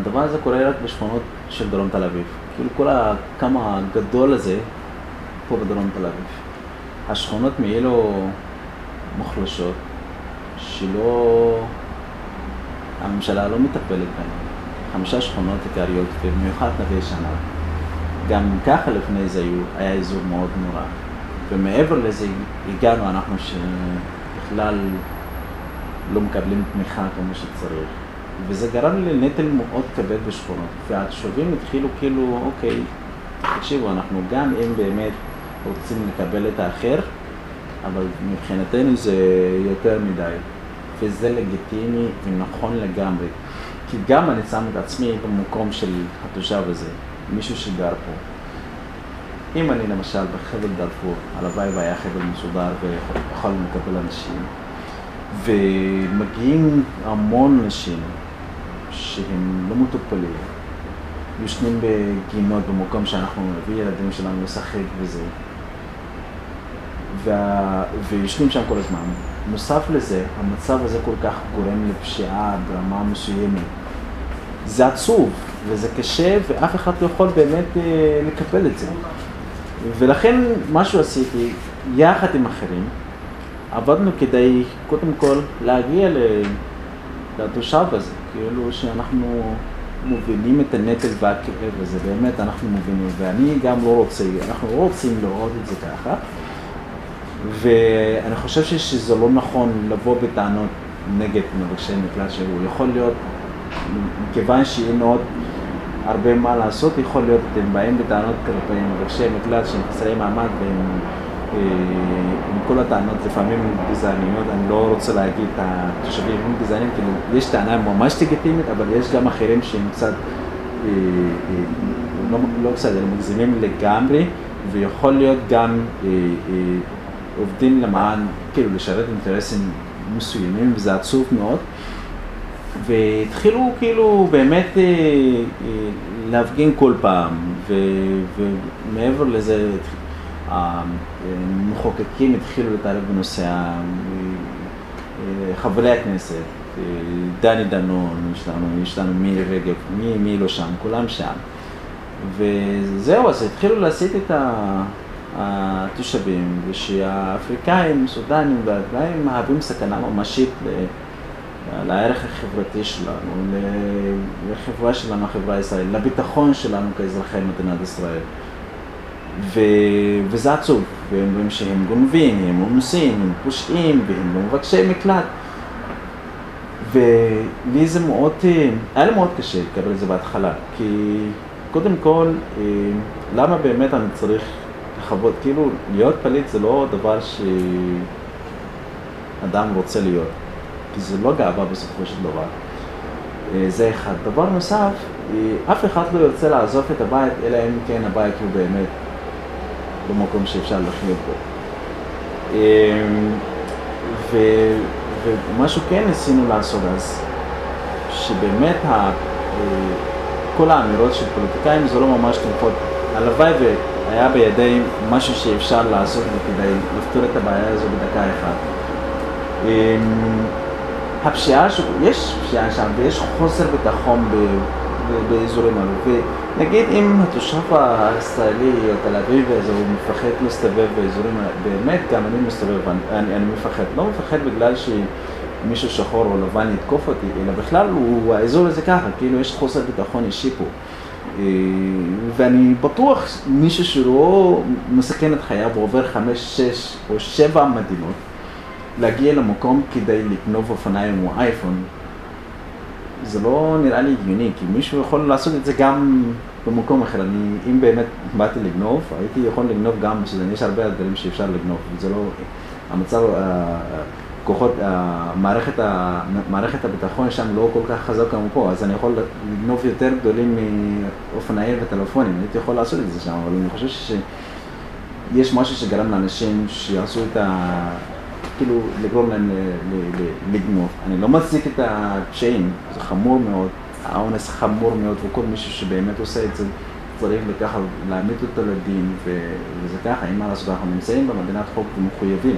הדבר הזה קורה רק בשכונות של דרום תל אביב. כאילו כל הכמה הגדול הזה, פה בדרום תל אביב. השכונות מאלו מוחלשות, שלא... הממשלה לא מטפלת בהן. חמישה שכונות עיקריות, ובמיוחד נווה שנה. גם ככה לפני זה היו, היה אזור מאוד נורא. ומעבר לזה הגענו אנחנו שבכלל לא מקבלים תמיכה כמו שצריך. וזה גרם לי לנטל מאוד כבד בשכונות. והתושבים התחילו כאילו, אוקיי, תקשיבו, אנחנו גם אם באמת רוצים לקבל את האחר, אבל מבחינתנו זה יותר מדי. וזה לגיטימי ונכון לגמרי. כי גם אני שם את עצמי במקום של התושב הזה, מישהו שגר פה. אם אני למשל בחבל דארפור, הלוואי והיה חבל מסודר ויכול לקבל אנשים, ומגיעים המון אנשים שהם לא מטופלים, יושנים בגינות במקום שאנחנו נביא ילדים שלנו לשחק וזה, וה... ויושנים שם כל הזמן. נוסף לזה, המצב הזה כל כך גורם לפשיעה ברמה מסוימת. זה עצוב, וזה קשה, ואף אחד לא יכול באמת אה, לקבל את זה. ולכן מה שעשיתי, יחד עם אחרים, עבדנו כדי קודם כל להגיע ל- לתושב הזה, כאילו שאנחנו מובילים את הנטל והכאב הזה, באמת אנחנו מובילים, ואני גם לא רוצה, אנחנו לא רוצים לראות את זה ככה, ואני חושב שזה לא נכון לבוא בטענות נגד מבקשי מקלט, שהוא יכול להיות, מכיוון שאין עוד הרבה מה לעשות, יכול להיות, אתם באים בטענות כלפי מבקשי מקלט שהם חסרי מעמד והם עם כל הטענות לפעמים גזעניות, אני לא רוצה להגיד את התושבים הם גזענים, כאילו יש טענה ממש לגיטימית, אבל יש גם אחרים שהם קצת, אה, אה, לא, לא קצת, הם מגזימים לגמרי, ויכול להיות גם אה, אה, עובדים למען, כאילו לשרת אינטרסים מסוימים, וזה עצוב מאוד. והתחילו כאילו באמת אה, אה, להפגין כל פעם, ומעבר לזה המחוקקים התחילו להתערב בנושא, אה, חברי הכנסת, אה, דני דנון, יש לנו, יש לנו מירי רגב, מי, מי לא שם, כולם שם. וזהו, אז התחילו להסיט את התושבים, ושהאפריקאים, סודנים והאפריקאים מהווים סכנה ממשית לערך החברתי שלנו, לחברה שלנו, החברה הישראלית, לביטחון שלנו כאזרחי מדינת ישראל. ו... וזה עצוב, והם אומרים שהם גונבים, הם אונוסים, הם פושעים, והם לא מבקשי מקלט. ולי זה מאוד, אה, היה לי מאוד קשה לקבל את זה בהתחלה, כי קודם כל, אה, למה באמת אני צריך לחוות, כאילו, להיות פליט זה לא דבר שאדם רוצה להיות, כי זה לא גאווה בסופו של דבר. אה, זה אחד. דבר נוסף, אף אחד לא ירצה לעזוב את הבית, אלא אם כן הבית הוא באמת במקום שאפשר לחיות בו. אה, ו, ומשהו כן ניסינו לעשות אז, שבאמת ה, אה, כל האמירות של פוליטיקאים זה לא ממש תומכות. הלוואי והיה בידי משהו שאפשר לעשות כדי לפתור את הבעיה הזו בדקה אחת. אה, הפשיעה, ש- יש פשיעה שם ויש חוסר ביטחון ב, באזורים האלו. ונגיד אם התושב הישראלי או תל אביב הזה הוא מפחד להסתובב באזורים באמת גם אני מסתובב, אני, אני, מפחד. לא מפחד בגלל שמישהו שחור או לבן יתקוף אותי, אלא בכלל הוא, האזור הזה ככה, כאילו יש חוסר ביטחון אישי פה. אה, ואני בטוח מישהו שלא מסכן את חייו ועובר חמש, שש או שבע מדינות, להגיע למקום כדי לקנוב אופניים או אייפון, זה לא נראה לי הגיוני, כי מישהו יכול לעשות את זה גם במקום אחר. אני, אם באמת באתי לגנוב, הייתי יכול לגנוב גם בסודן, יש הרבה דברים שאפשר לגנוב, זה לא, המצב, ה- כוחות, ה- מערכת, מערכת הביטחון שם לא כל כך חזק כמו פה, אז אני יכול לגנוב יותר גדולים מאופניים וטלפונים, הייתי יכול לעשות את זה שם, אבל אני חושב שיש משהו שגרם לאנשים שיעשו את ה... כאילו לגרום להם ל- לגנוב. אני לא מצדיק את הפשעים, זה חמור מאוד, האונס חמור מאוד, וכל מישהו שבאמת עושה את זה צריך לקחת, להעמיד אותו לדין, וזה ככה, אין מה לעשות, אנחנו נמצאים במדינת חוק ומחויבים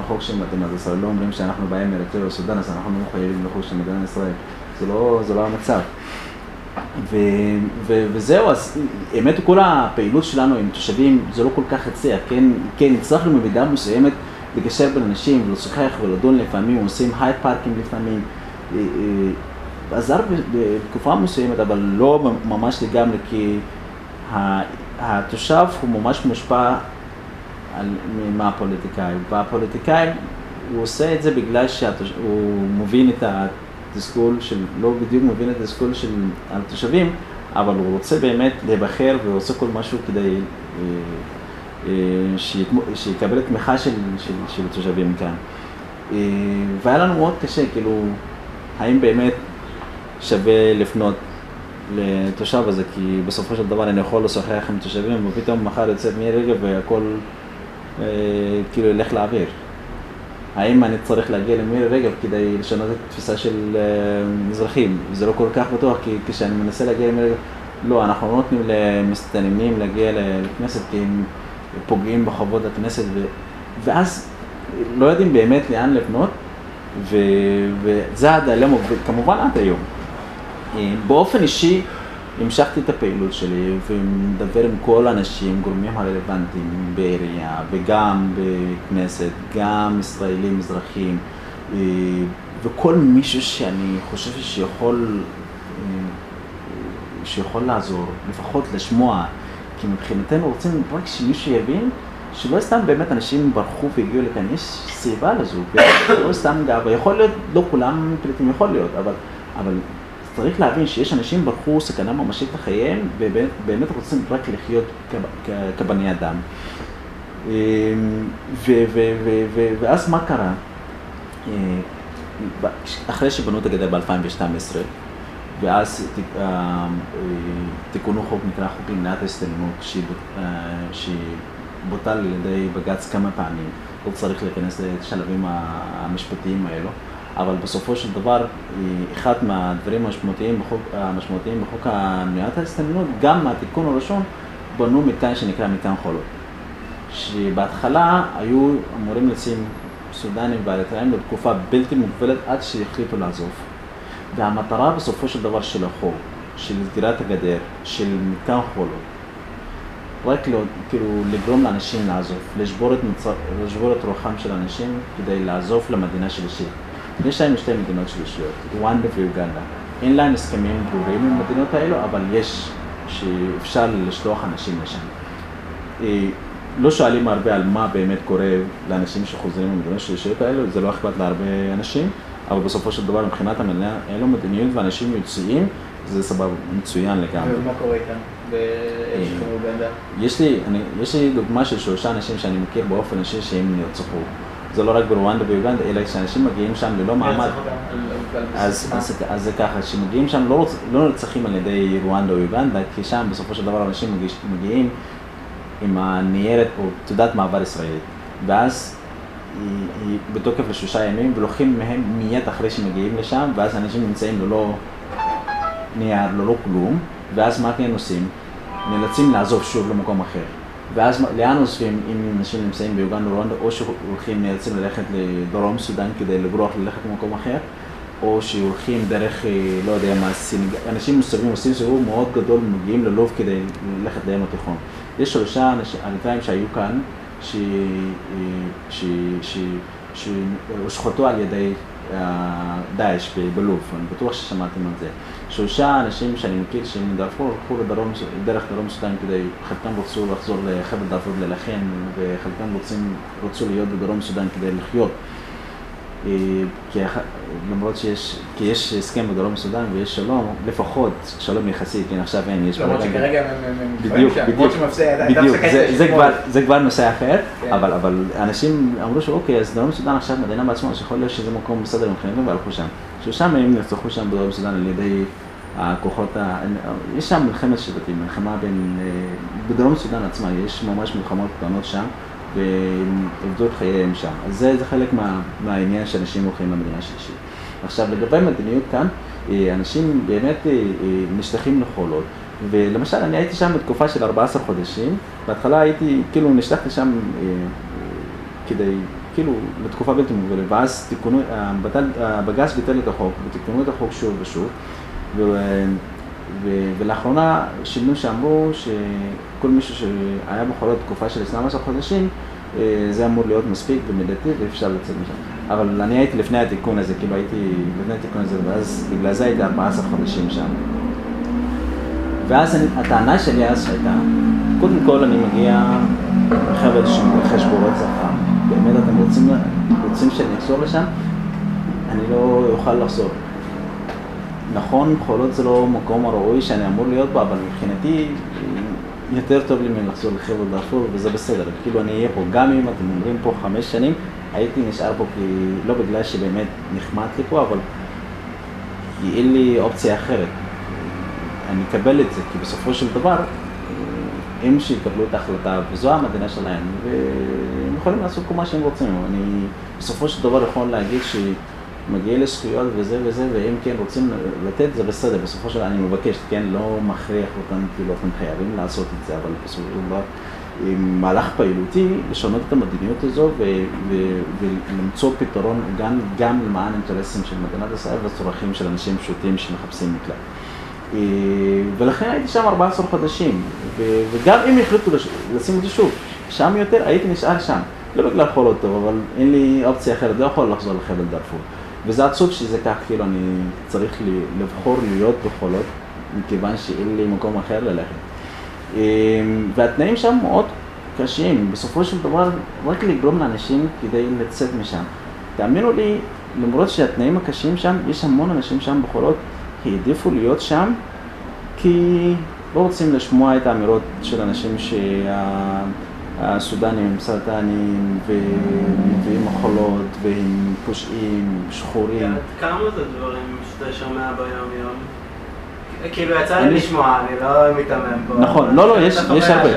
לחוק של מדינת ישראל, לא אומרים שאנחנו באים מאריתריאה או אז אנחנו מחויבים לחוק של מדינת ישראל, זה לא, זה לא המצב. ו, ו, וזהו, אז האמת כל הפעילות שלנו עם תושבים זה לא כל כך הצליח, כן, כן, הצלחנו במידה מסוימת לגשר בין אנשים ולשוחח ולדון לפעמים, עושים הייד פארקים לפעמים, אה, אה, עזר בתקופה מסוימת, אבל לא ממש לגמרי, כי התושב הוא ממש מושפע על, מהפוליטיקאים, והפוליטיקאים, הוא עושה את זה בגלל שהוא מבין את התסכול של, לא בדיוק מבין את התסכול של התושבים, אבל הוא רוצה באמת להיבחר ועושה כל משהו כדי אה, שיקבל את תמיכה של, של, של התושבים כאן. אה, והיה לנו מאוד קשה, כאילו, האם באמת שווה לפנות לתושב הזה, כי בסופו של דבר אני יכול לשוחח עם תושבים, ופתאום מחר יוצא רגב והכל אה, כאילו ילך לאוויר. האם אני צריך להגיע למירי רגב כדי לשנות את התפיסה של אה, מזרחים? זה לא כל כך בטוח, כי כשאני מנסה להגיע למירי רגב, לא, אנחנו לא נותנים למסתננים להגיע לכנסת כי הם פוגעים בכבוד הכנסת, ו... ואז לא יודעים באמת לאן לבנות, ו... וזה הדילמה, וכמובן עד היום. אה, באופן אישי המשכתי את הפעילות שלי ומדבר עם כל האנשים, גורמים הרלוונטיים בעירייה וגם בכנסת, גם ישראלים, אזרחים אה, וכל מישהו שאני חושב שיכול, אה, שיכול לעזור, לפחות לשמוע, כי מבחינתנו רוצים רק שמישהו יבין שלא סתם באמת אנשים ברחו והגיעו לכאן, יש סיבה לזו, לא סתם גאווה, יכול להיות, לא כולם פליטים, יכול להיות, אבל, אבל צריך להבין שיש אנשים ברחו סכנה ממשית לחייהם, ובאמת באמת רוצים רק לחיות כבני אדם. ו- ואז מה קרה? אה, אחרי שבנו את הגדר ב-2012, ואז אה, אה, תיקונו חוק נקרא חוק למניעת ההסתננות, שבוטל על ידי בג"ץ כמה פעמים, לא צריך להיכנס לשלבים המשפטיים האלו. אבל בסופו של דבר, אה, אחד מהדברים המשמעותיים בחוק, המשמעותיים בחוק מניעת ההסתננות, גם מהתיקון הראשון, בנו מתקן שנקרא מתקן חולות. שבהתחלה היו אמורים לשים סודנים ואריתראים לתקופה בלתי מוגבלת עד שהחליטו לעזוב. והמטרה בסופו של דבר של החוק, של סגירת הגדר, של מתקן חולות, רק לא, כאילו לגרום לאנשים לעזוב, לשבור את, מצר, לשבור את רוחם של אנשים כדי לעזוב למדינה שלישית. יש להם שתי מדינות שלישיות, רואנדה ואוגנדה. אין להם הסכמים ברורים עם המדינות האלו, אבל יש שאפשר לשלוח אנשים לשם. אה, לא שואלים הרבה על מה באמת קורה לאנשים שחוזרים למדינות השלישיות האלו, זה לא אכפת להרבה אנשים, אבל בסופו של דבר מבחינת המדינה אין לו מדיניות ואנשים יוצאים, זה סבבה, מצוין לגמרי. ומה קורה איתם? אה? יש לי, אני, יש לי דוגמה של שלושה אנשים שאני מכיר באופן אישי שהם נרצחו. זה לא רק ברואנדה ואוגנדה, אלא כשאנשים מגיעים שם ללא מעמד. אז? אז, אז זה ככה, שמגיעים שם לא, לא נרצחים על ידי רואנדה או אוגנדה, כי שם בסופו של דבר אנשים מגיש, מגיעים עם הניירת או תעודת מעבר ישראלית, ואז היא, היא בתוקף לשלושה ימים, ולוקחים מהם מיד אחרי שמגיעים לשם, ואז אנשים נמצאים ללא נייר, ללא כלום, ואז מה כן עושים? נאלצים לעזוב שוב למקום אחר. ואז לאן עוזבים אם אנשים נמצאים באוגנדה או רואנדה, או שהולכים, נאלצים ללכת לדרום סודאן כדי לברוח ללכת למקום אחר, או שהולכים דרך, אה, לא יודע מה, סינג... אנשים מסתובבים, עושים סיבוב מאוד גדול, מגיעים ללוב כדי ללכת לים התיכון. יש שלושה אנשים, אריתראים שהיו כאן, שהושחטו על ידי אה, דאעש בלוב, אני בטוח ששמעתם על זה. שלושה אנשים שאני מכיר שהם מדארפור הלכו לדרום, דרך דרום סודאן כדי, חלקם רצו לחזור לחבל דארפור להילחם, וחלקם רוצים, רצו להיות בדרום סודאן כדי לחיות. אה, כי למרות שיש, כי יש הסכם בדרום סודאן ויש שלום, לפחות שלום יחסי, כן עכשיו אין, יש למרות בלגן. שכרגע הם- הם הם בדיוק, שם, בדיוק, למרות שמפסיד, הייתה בדיוק, הפסקה זה. כבר, נושא אחר, כן. אבל, אנשים אמרו שאוקיי, אז דרום סודאן עכשיו מדינה בעצמה, שיכול להיות שזה מקום בסדר מבחינתם והלכו שם. שלושה מהם נרצחו שם בדרום סודאן על ידי הכוחות, ה... יש שם מלחמת שבטים, מלחמה בין, אה, בדרום סודאן עצמה, יש ממש מלחמות קטנות שם, והם איבדו את חייהם שם. אז זה, זה חלק מה, מהעניין שאנשים הולכים למדינה השלישית. עכשיו, לגבי מדיניות כאן, אה, אנשים באמת אה, אה, נשלחים לחולות. ולמשל, אני הייתי שם בתקופה של 14 חודשים, בהתחלה הייתי, כאילו, נשלחתי שם כדי, כאילו, לתקופה בלתי מוגבלת, ואז תיקונו, הבג"ץ ביטל את החוק, ותיקנו את החוק שוב ושוב, ו, ולאחרונה שינו שאמרו שכל מישהו שהיה בחולות תקופה של 12 חודשים, אה, זה אמור להיות מספיק ומידתי ואפשר לצאת משם. אבל אני הייתי לפני התיקון הזה, כאילו הייתי לפני התיקון הזה, ואז בגלל זה הייתי 14 חודשים שם. ואז אני, הטענה שלי אז הייתה, קודם כל אני מגיע מחבל שמתרחש בו רצח. באמת אתם רוצים, רוצים שאני אחזור לשם? אני לא אוכל לחזור. נכון, חולות זה לא מקום הראוי שאני אמור להיות בו, אבל מבחינתי יותר טוב לי מלחזור לחבל דארפור, וזה בסדר. כאילו אני אהיה פה, גם אם אתם אומרים פה חמש שנים, הייתי נשאר פה כי, לא בגלל שבאמת נחמד לי פה, אבל כי אין לי אופציה אחרת. אני אקבל את זה, כי בסופו של דבר, הם שיקבלו את ההחלטה, וזו המדינה שלהם, והם יכולים לעשות כל מה שהם רוצים. אני בסופו של דבר יכול להגיד שמגיע לי זכויות וזה וזה, ואם כן רוצים לתת, זה בסדר, בסופו של דבר אני מבקש, כן, לא מכריח אותם, כאילו אתם חייבים לעשות את זה, אבל בסופו של דבר, עם מהלך פעילותי, לשנות את המדיניות הזו ו- ו- ולמצוא פתרון גם, גם למען אינטרסים של מדינת ישראל והצרכים של אנשים פשוטים שמחפשים מקלט. אה, ולכן הייתי שם 14 חודשים, ו- וגם אם החליטו לש- לשים אותי שוב, שם יותר, הייתי נשאר שם. לא בגלל חולות טוב, אבל אין לי אופציה אחרת, לא יכול לחזור לחבל דארפור. וזה עצוב שזה כך, כאילו אני צריך לבחור להיות בחולות, מכיוון שאין לי מקום אחר ללכת. אה, והתנאים שם מאוד קשים, בסופו של דבר, רק לגרום לאנשים כדי לצאת משם. תאמינו לי, למרות שהתנאים הקשים שם, יש המון אנשים שם בחולות, העדיפו להיות שם, כי לא רוצים לשמוע את האמירות של אנשים שהסודנים הם סרטנים ומביאים מחולות והם פושעים, שחורים. כמה זה דברים שאתה שומע ביום-יום? כאילו יצא לי אני- לשמוע, אני לא מיתמם פה. נכון, לא, לא, יש, הרבה.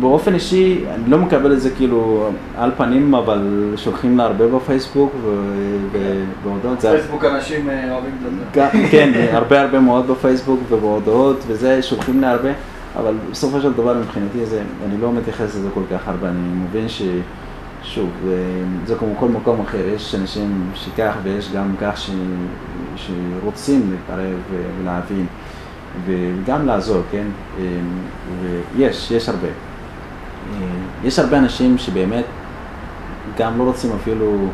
באופן אישי, אני לא מקבל את זה כאילו על פנים, אבל שולחים לה הרבה בפייסבוק ו- ו- והודעות. זה- פייסבוק אנשים אה, אוהבים את זה. כן, הרבה הרבה מאוד בפייסבוק ובהודעות וזה, שולחים לי הרבה, אבל בסופו של דבר מבחינתי זה, אני לא מתייחס לזה כל כך הרבה, אני מבין ש... שוב, אה, זה כמו כל מקום אחר, יש אנשים שכך ויש גם כך ש... שרוצים להתערב ולהבין וגם לעזור, כן? אה, ויש, יש הרבה. אה, יש הרבה אנשים שבאמת גם לא רוצים אפילו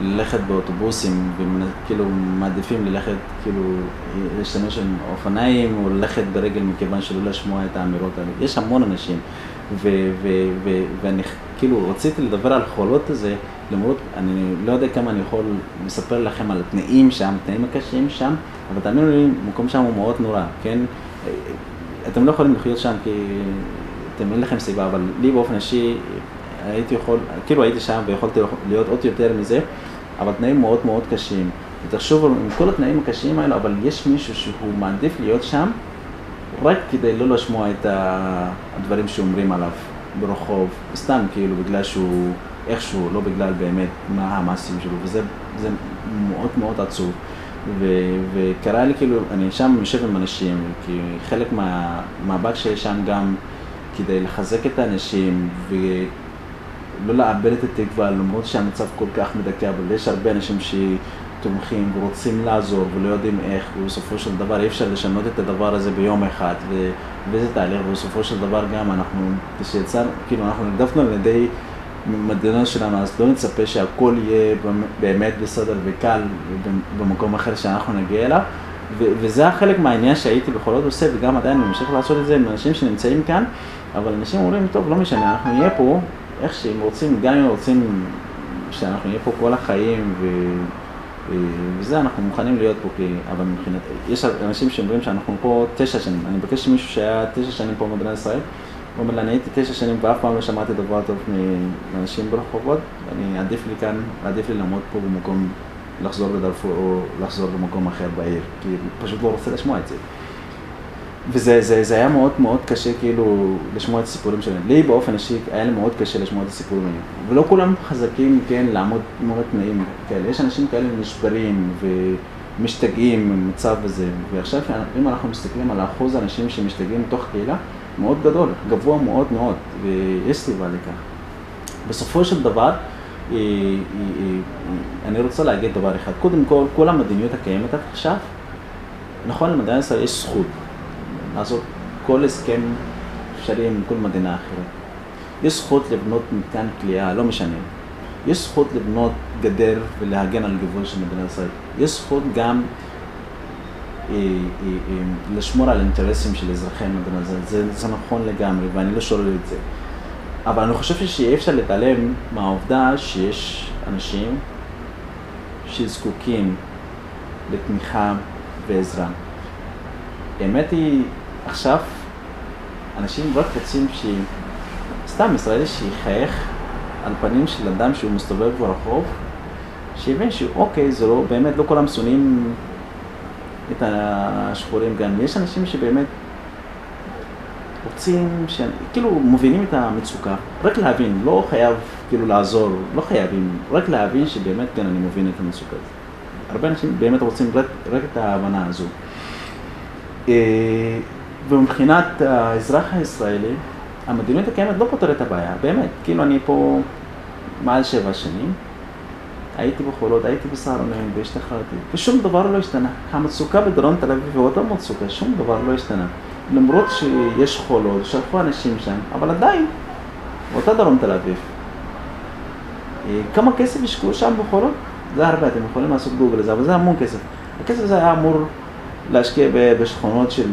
ללכת באוטובוסים, וכאילו מעדיפים ללכת, כאילו, להשתמש עם אופניים או ללכת ברגל מכיוון שלא לשמוע את האמירות האלה. יש המון אנשים, ו- ו- ו- ואני כאילו רציתי לדבר על חולות הזה, למרות, אני לא יודע כמה אני יכול לספר לכם על התנאים שם, התנאים הקשים שם, אבל תאמינו לי, המקום שם הוא מאוד נורא, כן? אתם לא יכולים לחיות שם כי אתם אין לכם סיבה, אבל לי באופן אישי הייתי יכול, כאילו הייתי שם ויכולתי להיות עוד יותר מזה, אבל תנאים מאוד מאוד קשים. ותחשוב עם כל התנאים הקשים האלו, אבל יש מישהו שהוא מעדיף להיות שם רק כדי לא לשמוע את הדברים שאומרים עליו ברחוב, סתם כאילו בגלל שהוא איכשהו, לא בגלל באמת מה המעשים שלו, וזה מאוד מאוד עצוב. ו- וקרה לי כאילו, אני שם יושב עם אנשים, כי חלק מהמאבק שיש שם גם כדי לחזק את האנשים ולא לאבד את התקווה, למרות שהמצב כל כך מדכא, אבל יש הרבה אנשים שתומכים ורוצים לעזור ולא יודעים איך, ובסופו של דבר אי אפשר לשנות את הדבר הזה ביום אחד, ו- וזה תהליך, ובסופו של דבר גם אנחנו, כשיצא, כאילו אנחנו נרדפנו על ידי במדינה שלנו, אז לא נצפה שהכל יהיה באמת בסדר וקל במקום אחר שאנחנו נגיע אליו. ו- וזה החלק מהעניין שהייתי בכל זאת עושה, וגם עדיין ממשיך לעשות את זה עם אנשים שנמצאים כאן, אבל אנשים אומרים, טוב, לא משנה, אנחנו נהיה פה, איך שהם רוצים, גם אם רוצים שאנחנו נהיה פה כל החיים, ו- וזה, אנחנו מוכנים להיות פה, כי, אבל מבחינת, יש אנשים שאומרים שאנחנו פה תשע שנים, אני מבקש שמישהו שהיה תשע שנים פה במדינת ישראל, הוא אומר לי, אני הייתי תשע שנים ואף פעם לא שמעתי דבר טוב מאנשים ברחובות, אני עדיף לי כאן, עדיף לי לעמוד פה במקום, לחזור לדארפור או לחזור למקום אחר בעיר, כי פשוט לא רוצה לשמוע את זה. וזה זה, זה היה מאוד מאוד קשה כאילו לשמוע את הסיפורים שלהם. לי באופן אישי היה לי מאוד קשה לשמוע את הסיפורים האלה. ולא כולם חזקים, כן, לעמוד מול תנאים כאלה. יש אנשים כאלה נשברים ומשתגעים במצב הזה. ועכשיו אם אנחנו מסתכלים על אחוז האנשים שמשתגעים מתוך קהילה, מאוד גדול, גבוה מאוד מאוד, ויש סיבה לכך. בסופו של דבר, אני רוצה להגיד דבר אחד. קודם כל, כל המדיניות הקיימת עכשיו, נכון למדינת ישראל יש זכות לעשות כל הסכם אפשרי עם כל מדינה אחרת. יש זכות לבנות מתקן כליאה, לא משנה. יש זכות לבנות גדר ולהגן על גבול של מדינת ישראל. יש זכות גם אה, אה, אה, לשמור על אינטרסים של אזרחי המדינה, זה, זה, זה נכון לגמרי ואני לא שולל את זה. אבל אני חושב שאי אפשר להתעלם מהעובדה שיש אנשים שזקוקים לתמיכה ועזרה. האמת היא, עכשיו אנשים רק רוצים ש... סתם ישראלי שיחייך על פנים של אדם שהוא מסתובב ברחוב, שיבין שאוקיי, זה לא, באמת לא כולם שונאים את השחורים גם. יש אנשים שבאמת רוצים, ש... כאילו מבינים את המצוקה, רק להבין, לא חייב כאילו לעזור, לא חייבים, רק להבין שבאמת כן אני מבין את המצוקה הזאת. הרבה אנשים באמת רוצים רק, רק את ההבנה הזו. ומבחינת האזרח הישראלי, המדיניות הקיימת לא פותרת את הבעיה, באמת. כאילו אני פה מעל שבע שנים, הייתי בחולות, הייתי בסהרונים והשתחררתי, ושום דבר לא השתנה. המצוקה בדרום תל אביב היא אותה מצוקה, שום דבר לא השתנה. למרות שיש חולות, שלחו אנשים שם, אבל עדיין, באותה דרום תל אביב. כמה כסף השקעו שם בחולות? זה הרבה, אתם יכולים לעשות גוגל לזה, אבל זה המון כסף. הכסף הזה היה אמור להשקיע בשכונות של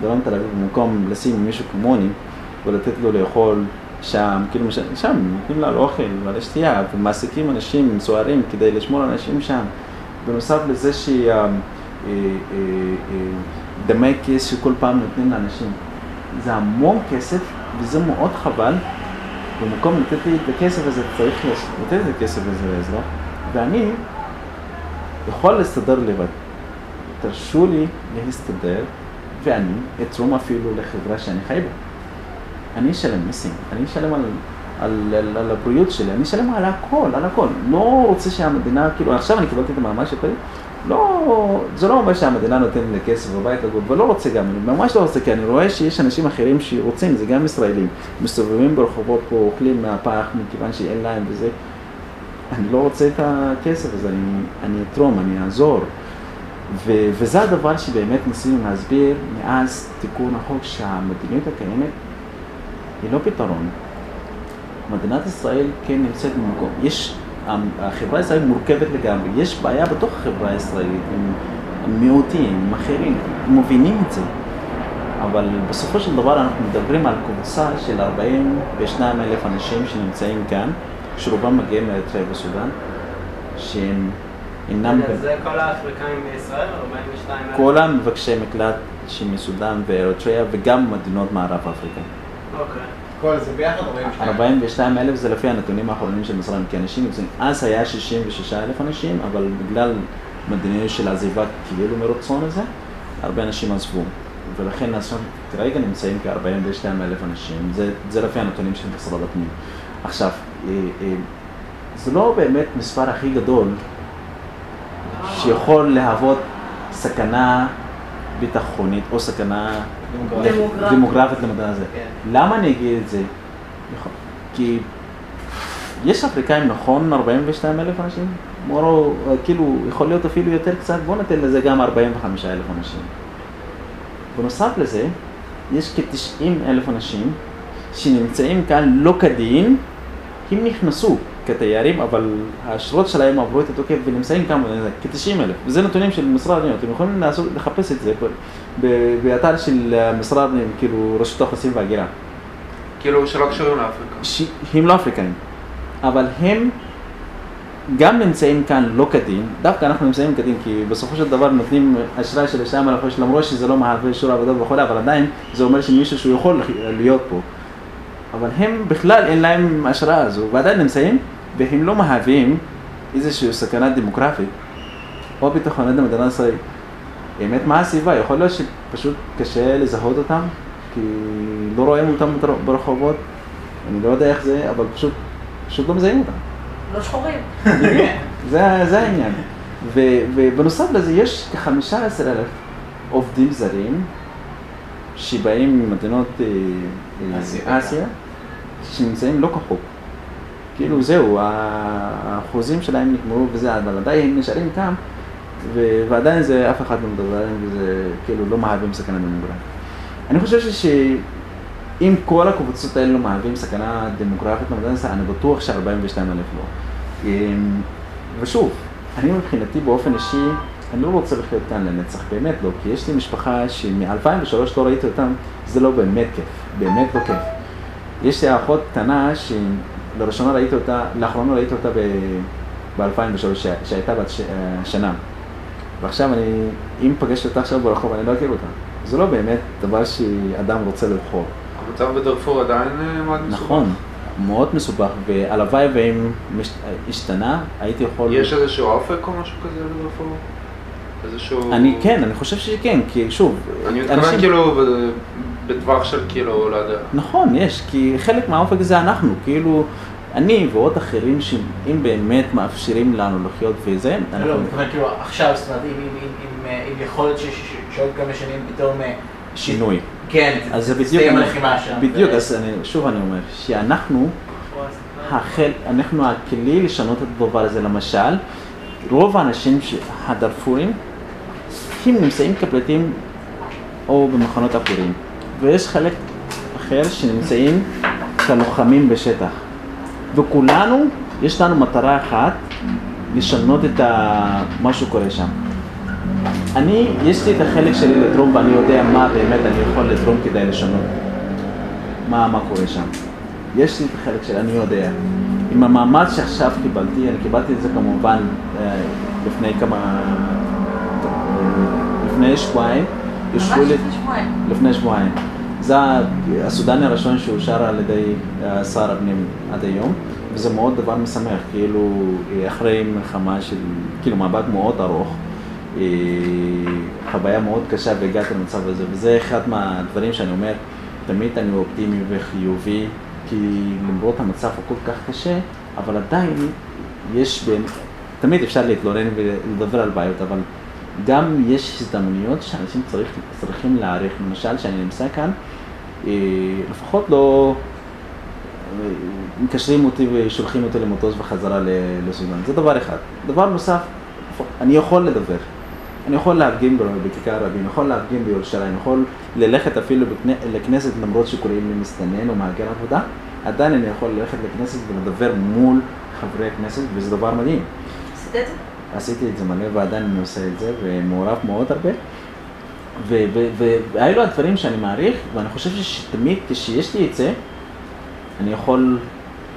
דרום תל אביב, במקום לשים מישהו כמוני ולתת לו לאכול שם, כאילו שם נותנים לה אוכל ועל שתייה ומעסיקים אנשים סוערים כדי לשמור אנשים שם. בנוסף לזה שהיא דמי כיס שכל פעם נותנים לאנשים. זה המון כסף וזה מאוד חבל. במקום לתת לי את הכסף הזה, צריך לתת את הכסף הזה לאזרח, ואני יכול להסתדר לבד. תרשו לי להסתדר, ואני אתרום אפילו לחברה שאני חי בה. אני אשלם מיסים, אני אשלם על, על, על, על הבריאות שלי, אני אשלם על הכל, על הכל. לא רוצה שהמדינה, כאילו עכשיו אני קיבלתי את המעמד שלי, לא, זה לא אומר שהמדינה נותנת לי כסף בבית לגור, ולא רוצה גם, אני ממש לא רוצה, כי אני רואה שיש אנשים אחרים שרוצים, זה גם ישראלים, מסתובבים ברחובות פה, אוכלים מהפח מכיוון שאין להם וזה. אני לא רוצה את הכסף הזה, אני, אני אתרום, אני אעזור. ו, וזה הדבר שבאמת ניסינו להסביר מאז תיקון החוק שהמדיניות הקיימת היא לא פתרון. מדינת ישראל כן נמצאת במקום. יש, החברה הישראלית מורכבת לגמרי, יש בעיה בתוך החברה הישראלית עם מיעוטים, עם אחרים, מבינים את זה. אבל בסופו של דבר אנחנו מדברים על קבוצה של 42 אלף אנשים שנמצאים כאן, שרובם מגיעים מאריתריאה וסודאן, שהם אינם... זה כל האפריקאים בישראל, 42 אלף? כל המבקשי מקלט שמסודאן ואריתריאה וגם מדינות מערב אפריקה. אוקיי. כל זה ביחד 42. 42 אלף זה לפי הנתונים האחרונים של משרד כי אנשים יוצאים, אז היה 66 אלף אנשים, אבל בגלל מדיניות של עזיבה כאילו מרצון הזה, הרבה אנשים עזבו. ולכן עכשיו כרגע נמצאים כ-42 אלף אנשים, זה, זה לפי הנתונים של משרד הפנים. עכשיו, אה, אה, זה לא באמת מספר הכי גדול שיכול להוות סכנה ביטחונית או סכנה דמוגרפית. למדע הזה. כן. למה אני אגיד את זה? כי יש אפריקאים, נכון, 42 אלף אנשים? מורו, כאילו, יכול להיות אפילו יותר קצת, בואו ניתן לזה גם 45 אלף אנשים. בנוסף לזה, יש כ-90 אלף אנשים שנמצאים כאן לא כדין, הם נכנסו כתיירים, אבל האשרות שלהם עברו את התוקף ונמצאים כאן כ-90 אלף. וזה נתונים של משרד הפנים, אתם יכולים לעשות, לחפש את זה באתר של משרד הפנים, כאילו רשות האוכלוסין וההגירה. כאילו שלא קשורים לאפריקה. שהם לא אפריקאים, אבל הם גם נמצאים כאן לא כדין, דווקא אנחנו נמצאים כדין כי בסופו של דבר נותנים אשראי של אלף שקל, למרות שזה לא מהווה אישור עבודה וכו', אבל עדיין זה אומר שמישהו שהוא יכול להיות פה. אבל הם בכלל אין להם אשרה הזו, ועדיין נמצאים, והם לא מהווים איזושהי סכנה דמוגרפית או ביטחונית למדינת ישראל. באמת, מה הסיבה? יכול להיות שפשוט קשה לזהות אותם, כי לא רואים אותם בר- ברחובות, אני לא יודע איך זה, אבל פשוט, פשוט לא מזהים אותם. לא שחורים. זה, זה העניין. ו, ובנוסף לזה, יש כ-15 אלף עובדים זרים שבאים ממדינות אה, אה, אסיה. אסיה, שנמצאים לא כחוק. כאילו זהו, ה- האחוזים שלהם נגמרו וזה, אבל עדיין הם נשארים כאן, ועדיין זה, אף אחד לא מדבר עליהם, וזה כאילו לא מהווים סכנה דמוגרפית. אני חושב שאם כל הקבוצות האלה לא מהווים סכנה דמוגרפית למדינת אני בטוח ש-42 אלף לא. אמ, ושוב, אני מבחינתי באופן אישי, אני לא רוצה לחיות כאן לנצח, באמת לא, כי יש לי משפחה שמ-2003 לא ראיתי אותם, זה לא באמת כיף, באמת לא כיף. יש לי אחות קטנה שלראשונה ראיתי אותה, לאחרונה ראיתי אותה ב-2003, שהייתה בת ש- אה, שנה. ועכשיו אני, אם פגשת אותה עכשיו ברחוב, אני לא אכיר אותה. זה לא באמת דבר שאדם רוצה לבחור. המצב בדארפור עדיין אה, מאוד מסובך. נכון, מאוד מסובך, והלוואי ואם מש- השתנה, הייתי יכול... יש איזשהו אופק או משהו כזה בדארפור? איזשהו... אני כן, אני חושב שכן, כי שוב, אני מתכוון כאילו בטווח של כאילו, לא יודע. נכון, יש, כי חלק מהאופק זה אנחנו, כאילו, אני ועוד אחרים שאם באמת מאפשרים לנו לחיות וזה, לא, אנחנו... אני מתכוון כאילו עכשיו, זאת אומרת, אם- אם- אם- אם- אם יכול להיות ש- ש- שעוד כמה שנים פתאום... אה, שינוי. כן, אז זה בדיוק... הלחימה שם. בדיוק, אז אני, שוב אני אומר, שאנחנו, החל, אנחנו הכלי לשנות את הדבר הזה, למשל, רוב האנשים, הדארפורים, הם נמצאים כפליטים או במחנות עקורים, ויש חלק אחר שנמצאים כלוחמים בשטח. וכולנו, יש לנו מטרה אחת, לשנות את ה... מה שקורה שם. אני, יש לי את החלק שלי לתרום ואני יודע מה באמת אני יכול לתרום כדי לשנות. מה, מה קורה שם. יש לי את החלק שלי, אני יודע. עם המאמץ שעכשיו קיבלתי, אני קיבלתי את זה כמובן אה, לפני כמה... לפני שבועיים. ממש אישרו לי- לפני שבועיים. לפני שבועיים. זה הסודני הראשון שאושר על ידי אה, שר הפנים עד היום, וזה מאוד דבר משמח, כאילו אחרי מלחמה של, כאילו מאבק מאוד ארוך, אה, חוויה מאוד קשה והגעתי למצב הזה, וזה אחד מהדברים שאני אומר, תמיד אני אופטימי וחיובי, כי למרות המצב הוא כל כך קשה, אבל עדיין יש בין, תמיד אפשר להתלונן ולדבר על בעיות, אבל גם יש הזדמנויות שאנשים צריך, צריכים להעריך. למשל, כשאני נמצא כאן, אה, לפחות לא אה, מקשרים אותי ושולחים אותי למטוס בחזרה ל- לסודאן. זה דבר אחד. דבר נוסף, אני יכול לדבר. אני יכול להפגין בכיכר רבין, יכול להפגין בירושלים, יכול ללכת אפילו בכנ- לכנסת למרות שקוראים לי מסתנן או מהגר עבודה, עדיין אני יכול ללכת לכנסת ולדבר מול חברי הכנסת, וזה דבר מדהים. עשיתי את זה מלא ועדיין אני עושה את זה, ומעורב מאוד הרבה. ו- ו- ו- והאלו הדברים שאני מעריך, ואני חושב שתמיד כשיש לי את זה, אני יכול,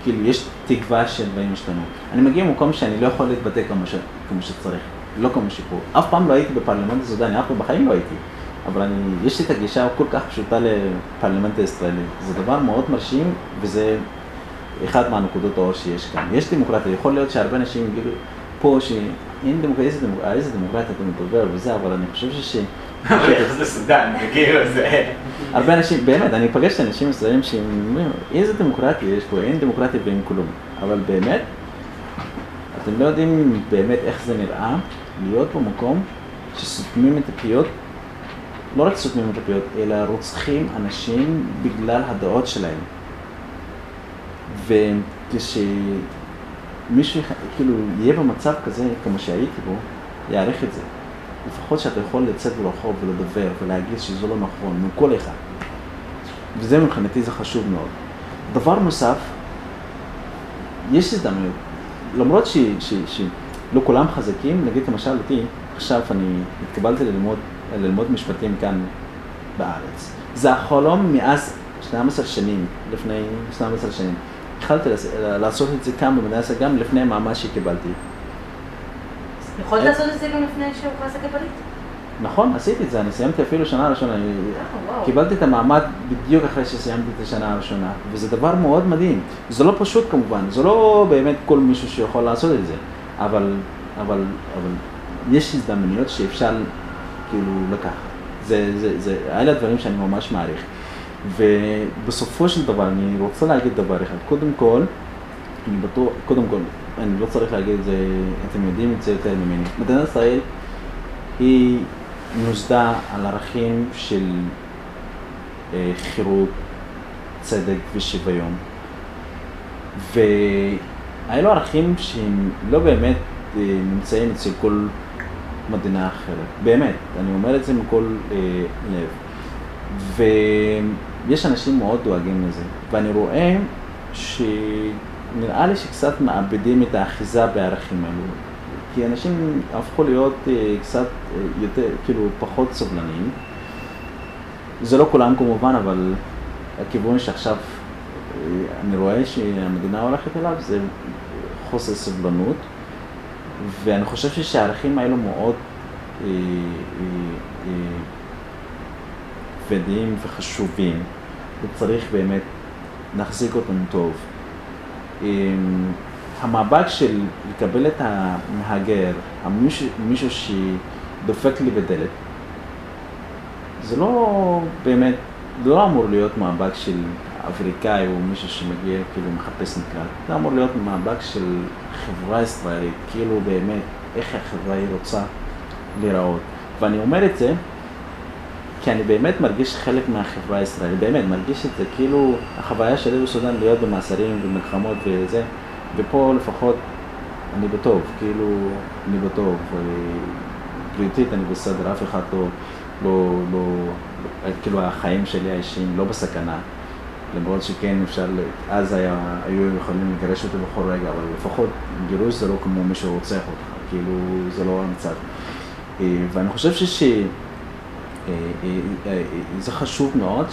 כאילו, יש תקווה שדברים ישתנו. אני מגיע ממקום שאני לא יכול להתבטא כמו, ש- כמו שצריך, לא כמו שפה. אף פעם לא הייתי בפרלמנט הסודני, אף פעם בחיים לא הייתי. אבל אני, יש לי את הגישה הכל כך פשוטה לפרלמנט הישראלי. זה דבר מאוד מרשים, וזה אחד מהנקודות האור שיש כאן. יש דמוקרטיה, יכול להיות שהרבה אנשים יגידו פה שאין דמוקרטיה, איזה דמוקרטיה, איזה דמוקרטיה אתה מדבר וזה, אבל אני חושב שש... איך זה סודן, כאילו זה... הרבה אנשים, באמת, אני פגשתי אנשים ישראלים שאומרים, איזה דמוקרטיה יש פה, אין דמוקרטיה ואין כלום. אבל באמת, אתם לא יודעים באמת איך זה נראה להיות במקום שסותמים את הפיות, לא רק סותמים את הפיות, אלא רוצחים אנשים בגלל הדעות שלהם. וכשמישהו יח- כאילו יהיה במצב כזה, כמו שהייתי בו, יעריך את זה. לפחות שאתה יכול לצאת ברחוב ולדבר ולהגיד שזה לא נכון, מכל אחד. וזה מבחינתי זה חשוב מאוד. דבר נוסף, יש הזדמנות, למרות שלא כולם חזקים, נגיד למשל אותי, עכשיו אני התקבלתי ללמוד, ללמוד משפטים כאן בארץ. זה החלום מאז 12 שנים, לפני 12 שנים. התחלתי לעש- לעשות את זה כאן במדינה, גם לפני המעמד שקיבלתי. יכולת לעשות את זה גם לפני שהוכרזת כפליט? נכון, עשיתי את זה, אני סיימתי אפילו שנה ראשונה. אה. קיבלתי את המעמד בדיוק אחרי שסיימתי את השנה הראשונה, וזה דבר מאוד מדהים. זה לא פשוט כמובן, זה לא באמת כל מישהו שיכול לעשות את זה, אבל, אבל, אבל יש הזדמנויות שאפשר כאילו לקחת. זה, זה, זה, אלה הדברים שאני ממש מעריך. ובסופו של דבר, אני רוצה להגיד דבר אחד. קודם כל, אני בטוח, קודם כל, אני לא צריך להגיד את זה, אתם יודעים את זה יותר ממני. מדינת ישראל היא נוסדה על ערכים של אה, חירות, צדק ושוויון. והאלו ערכים שהם לא באמת אה, נמצאים אצל כל מדינה אחרת. באמת, אני אומר את זה מכל אה, לב. ויש אנשים מאוד דואגים לזה. ואני רואה שנראה לי שקצת מאבדים את האחיזה בערכים האלו. כי אנשים הפכו להיות אה, קצת אה, יותר, כאילו, פחות סובלניים. זה לא כולם כמובן, אבל הכיוון שעכשיו אה, אני רואה שהמדינה הולכת אליו זה חוסר סבלנות, ואני חושב שהערכים האלו מאוד כבדים וחשובים, וצריך באמת להחזיק אותם טוב. אה, המאבק של לקבל את המהגר, המישהו, מישהו שדופק לי בדלת, זה לא באמת, זה לא אמור להיות מאבק של אפריקאי או מישהו שמגיע, כאילו מחפש מקלט. זה אמור להיות מאבק של חברה ישראלית, כאילו באמת, איך החברה היא רוצה להיראות. ואני אומר את זה כי אני באמת מרגיש חלק מהחברה הישראלית, באמת, מרגיש את זה, כאילו החוויה שלי בסודאן להיות במאסרים ומלחמות וזה, ופה לפחות אני בטוב, כאילו, אני בטוב. בריאותית אני בסדר, אף אחד לא, לא, לא כאילו החיים שלי האישיים לא בסכנה. למרות שכן אפשר, אז היה, היו יכולים לגרש אותי בכל רגע, אבל לפחות גירוש זה לא כמו מי שרוצח אותך, כאילו זה לא המצב. אה, ואני חושב שש... אה, אה, אה, זה חשוב מאוד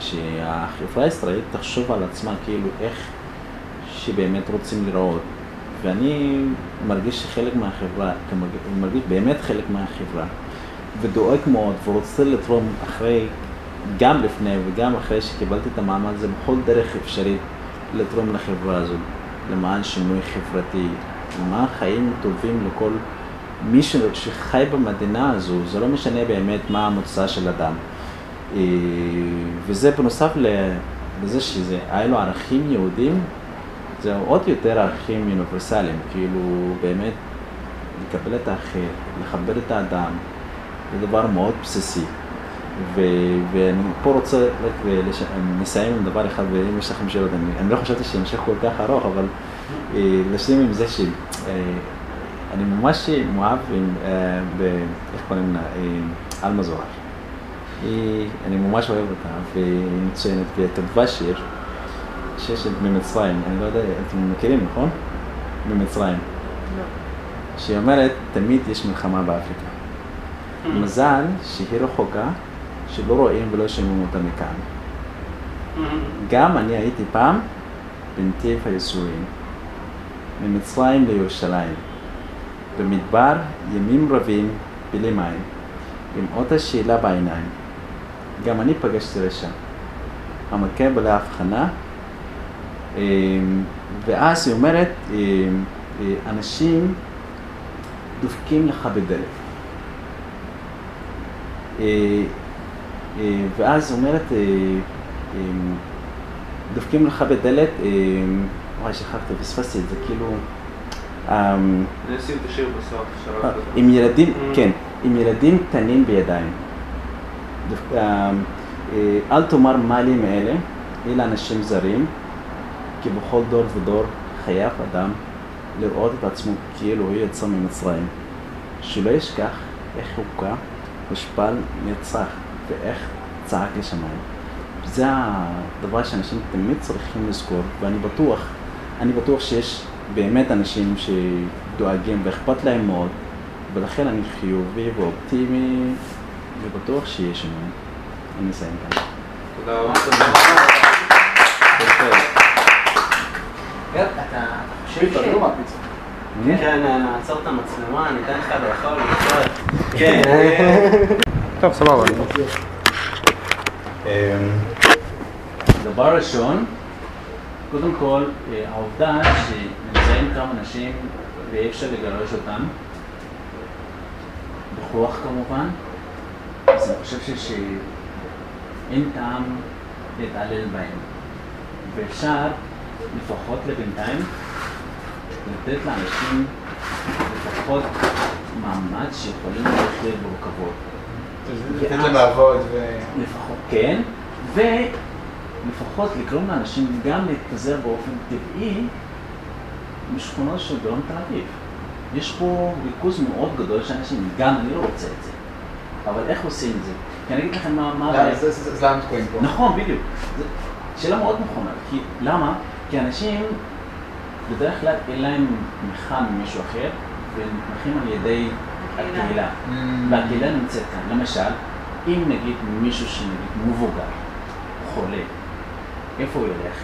שהחברה הישראלית תחשוב על עצמה כאילו איך שבאמת רוצים לראות. ואני מרגיש שחלק מהחברה, מרגיש באמת חלק מהחברה, ודואג מאוד ורוצה לתרום אחרי, גם לפני וגם אחרי שקיבלתי את המעמד הזה, בכל דרך אפשרית לתרום לחברה הזאת, למען שינוי חברתי, למען חיים טובים לכל מי שחי במדינה הזו, זה לא משנה באמת מה המוצא של אדם. אה, וזה בנוסף לזה שזה, היה לו ערכים יהודים, זה עוד יותר ערכים אוניברסליים, כאילו באמת לקבל את האחר, לכבד את האדם, זה דבר מאוד בסיסי. ואני פה רוצה רק לש... נסיים עם דבר אחד, ואם יש לכם שאלות, אני, אני לא חשבתי שנמשך כל כך ארוך, אבל אה, לשים עם זה ש... אני ממש מאוהב עם, אה, ב... איך קוראים לה? אה, עלמה זוהר. היא, אני ממש אוהב אותה, והיא מצוינת, וכתבה שיר, שיר של ממצרים, אני לא יודע, אתם מכירים, נכון? ממצרים. לא. שהיא אומרת, תמיד יש מלחמה באפריקה. מזל שהיא רחוקה, שלא רואים ולא שומעים אותה מכאן. גם אני הייתי פעם בנתיב הייסורים, ממצרים לירושלים, במדבר ימים רבים בלי מים, עם אותה שאלה בעיניים. גם אני פגשתי רשע, המכה בלה הבחנה, אמ, ואז היא אומרת, אמ, אה, אנשים דופקים לך בדלת. אה, אה, ואז אומרת, אה, אמ, דופקים לך בדלת, אמ, וואי, שכחתי, פספסתי את זה, כאילו... אמ, אני אשים את השיר בסוף, אה. עם ילדים, Mm. כן, עם ילדים קטנים בידיים. דווקא, אה, אל תאמר מה לי מאלה, אלה אנשים זרים, כי בכל דור ודור חייב אדם לראות את עצמו כאילו הוא יצא ממצרים. שלא ישכח איך הוכה, הושפל, נרצח, ואיך צעק לשמיים. זה הדבר שאנשים תמיד צריכים לזכור, ואני בטוח, אני בטוח שיש באמת אנשים שדואגים ואכפת להם מאוד, ולכן אני חיובי ואופטימי, ובטוח שיש שינוי. אני אסיים כאן. תודה רבה. אתה חושב ש... כן, נעצור את המצלמה, אני אתן לך לאכול, לצורך. כן. טוב, סבבה. דבר ראשון, קודם כל, אה, העובדה שנמצאים כמה אנשים ואי אפשר לגרש אותם, בכוח כמובן, אז אני חושב שאין טעם להתעלל בהם. ואפשר, לפחות לבינתיים, לתת לאנשים לפחות מעמד שיכולים לחיות בו. לתת להם לעבוד ו... לפחות, כן, ולפחות לגרום לאנשים גם להתפזר באופן טבעי משכונות של דרום תל אביב. יש פה ריכוז מאוד גדול של אנשים, גם אני לא רוצה את זה. אבל איך עושים את זה? כי אני אגיד לכם מה... מה למה- הבעיה. זה- זה- זה למה תקועים פה? נכון, בדיוק. שאלה מאוד נכונה. כי, למה? כי אנשים בדרך כלל אין להם תמיכה ממישהו אחר, והם נתמכים על ידי הקהילה. Mm. והקהילה נמצאת כאן. למשל, אם נגיד מישהו שנגיד מבוגר, חולה, איפה הוא ילך?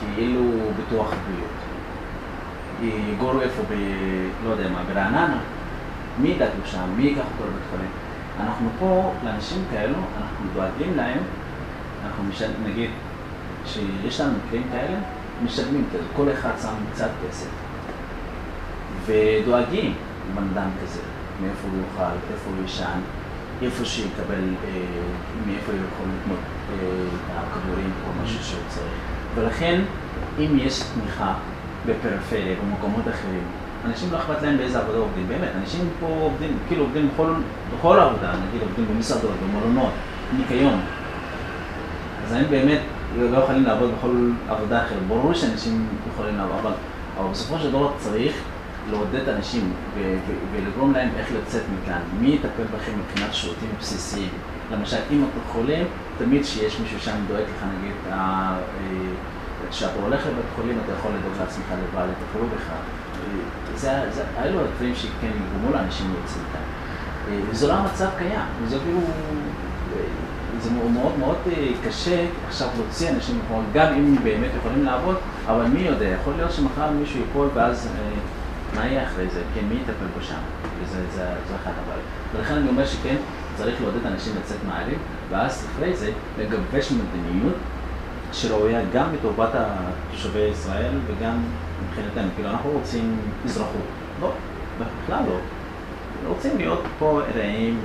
כי אין לו ביטוח בריאות. יגורו איפה? ב... לא יודע מה, ברעננה? מי ידאג שם? מי ייקח אותו לבית חולים? אנחנו פה, לאנשים כאלו, אנחנו דואגים להם, אנחנו משל... נגיד, שיש לנו מקרים כאלה, משלמים כזה, כל אחד שם קצת כסף. ודואגים לבן אדם כזה, מאיפה הוא יאכל, איפה הוא ישן, איפה שיקבל, אה, מאיפה הוא יכול לקנות אה, הכדורים או משהו שהוא צריך. ולכן, אם יש תמיכה בפריפריה, במקומות אחרים, אנשים לא אכפת להם באיזה עבודה עובדים, באמת, אנשים פה עובדים, כאילו עובדים בכל, בכל עבודה, נגיד עובדים במסעדות, במלונות, ניקיון. אז הם באמת לא יכולים לעבוד בכל עבודה אחרת. ברור שאנשים יכולים לעבוד, אבל, אבל בסופו של דבר צריך לעודד אנשים ולגרום להם איך לצאת מכאן. מי יטפל בכם מבחינת שירותים בסיסיים? למשל, אם אתה חולה, תמיד שיש מישהו שם דואג לך, נגיד, אה, כשאתה הולך לבית חולים, אתה יכול לדאוג לעצמך לבד, יטפלו בך. זה, אלו הדברים שכן יגרמו לאנשים להוציא מכאן. אה, וזה לא המצב קיים, וזה כאילו, אה, זה מאוד מאוד, מאוד אה, קשה עכשיו להוציא אנשים מפה, גם אם באמת יכולים לעבוד, אבל מי יודע, יכול להיות שמחר מישהו ייפול ואז מה יהיה אחרי זה, כן, מי יטפל בו שם, וזה זה, זה אחת הבעיות. ולכן אני אומר שכן, צריך לעודד אנשים לצאת מהערים, ואז אחרי זה לגבש מדיניות שראויה גם לטובת תושבי ישראל וגם מבחינתנו, כאילו אנחנו רוצים אזרחות, לא, בכלל לא. רוצים להיות פה ארעיים,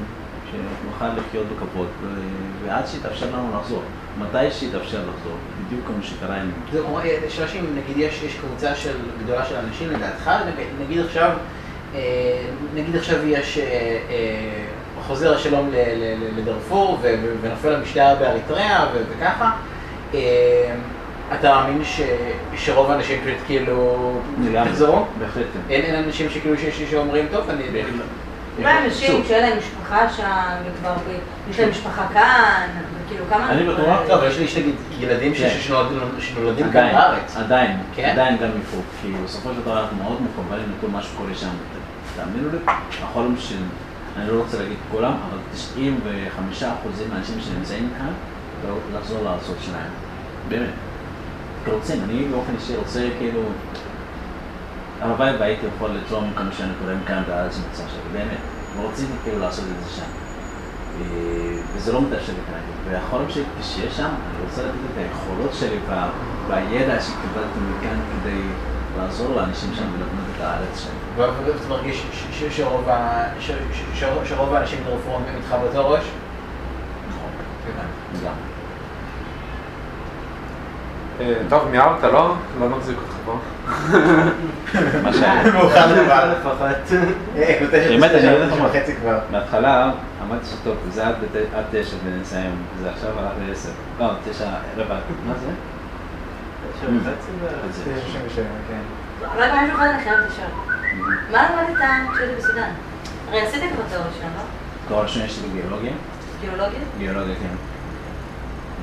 שנוכל לחיות בכבוד, ועד שיתאפשר לנו לחזור. מתי שיתאפשר לחזור, בדיוק כמו שקרה עם... זה כמו, שאלה שאם נגיד יש, יש קבוצה של, גדולה של אנשים, לדעתך, נגיד, עכשיו אה, נגיד עכשיו יש אה, אה, חוזר השלום ל- ל- ל- לדארפור ו- ו- ונופל המשטר באריתריאה וככה, אתה מאמין ש- שרוב האנשים פשוט כאילו. יחזרו? בהחלט כן. אין אין אנשים שכאילו ש- ש- שאומרים, טוב, אני... אולי אנשים. שאין להם משפחה שם, וכבר יש להם משפחה כאן, וכאילו כמה... אני בטוח, טוב, יש לי נגיד ילדים כן. שנולדים כאן בארץ. עדיין, כן? עדיין גם מפה, כי בסופו של דבר אנחנו מאוד מחוברים לכל מה שקורה שם. תאמינו לי, החלום של, אני לא רוצה להגיד כולם, אבל 95 אחוזים מהאנשים שנמצאים כאן, לחזור לארצות שלהם. באמת. רוצים, אני באופן אישי רוצה כאילו, הלוואי והייתי יכול לתרום כמה שאני קוראים כאן בארץ מצב שלי, באמת. ורציתי כאילו לעשות את זה שם. אה, וזה לא מתאפשר לי כרגע. והחלום שלי כשיהיה שם, אני רוצה לתת את היכולות שלי וה- והידע שקיבלתי מכאן כדי לעזור לאנשים שם ולבנות את הארץ שלי. ואתה מרגיש שרוב האנשים בדארפור הם איתך באותו ראש? נכון, הבנתי. אה, טוב, מיהרת, לא? לא נחזיק אותך פה. מה שהיה. מאוחר לבד. לפחות. באמת, אני תשע מה. וחצי כבר. בהתחלה אמרתי שטוב, זה עד תשע ונסיים, זה עכשיו הלך לעשר. לא, תשע, רבע, מה זה? תשע וחצי. תשע ושבע, כן. רק משהו אחד אני חייבת לשאול. מה למדת כשהיית בסודאן? הרי עשית כבר תואר ראשון, לא? תואר ראשון יש לי בגיאולוגיה, גיאולוגיה? גיאולוגיה כן.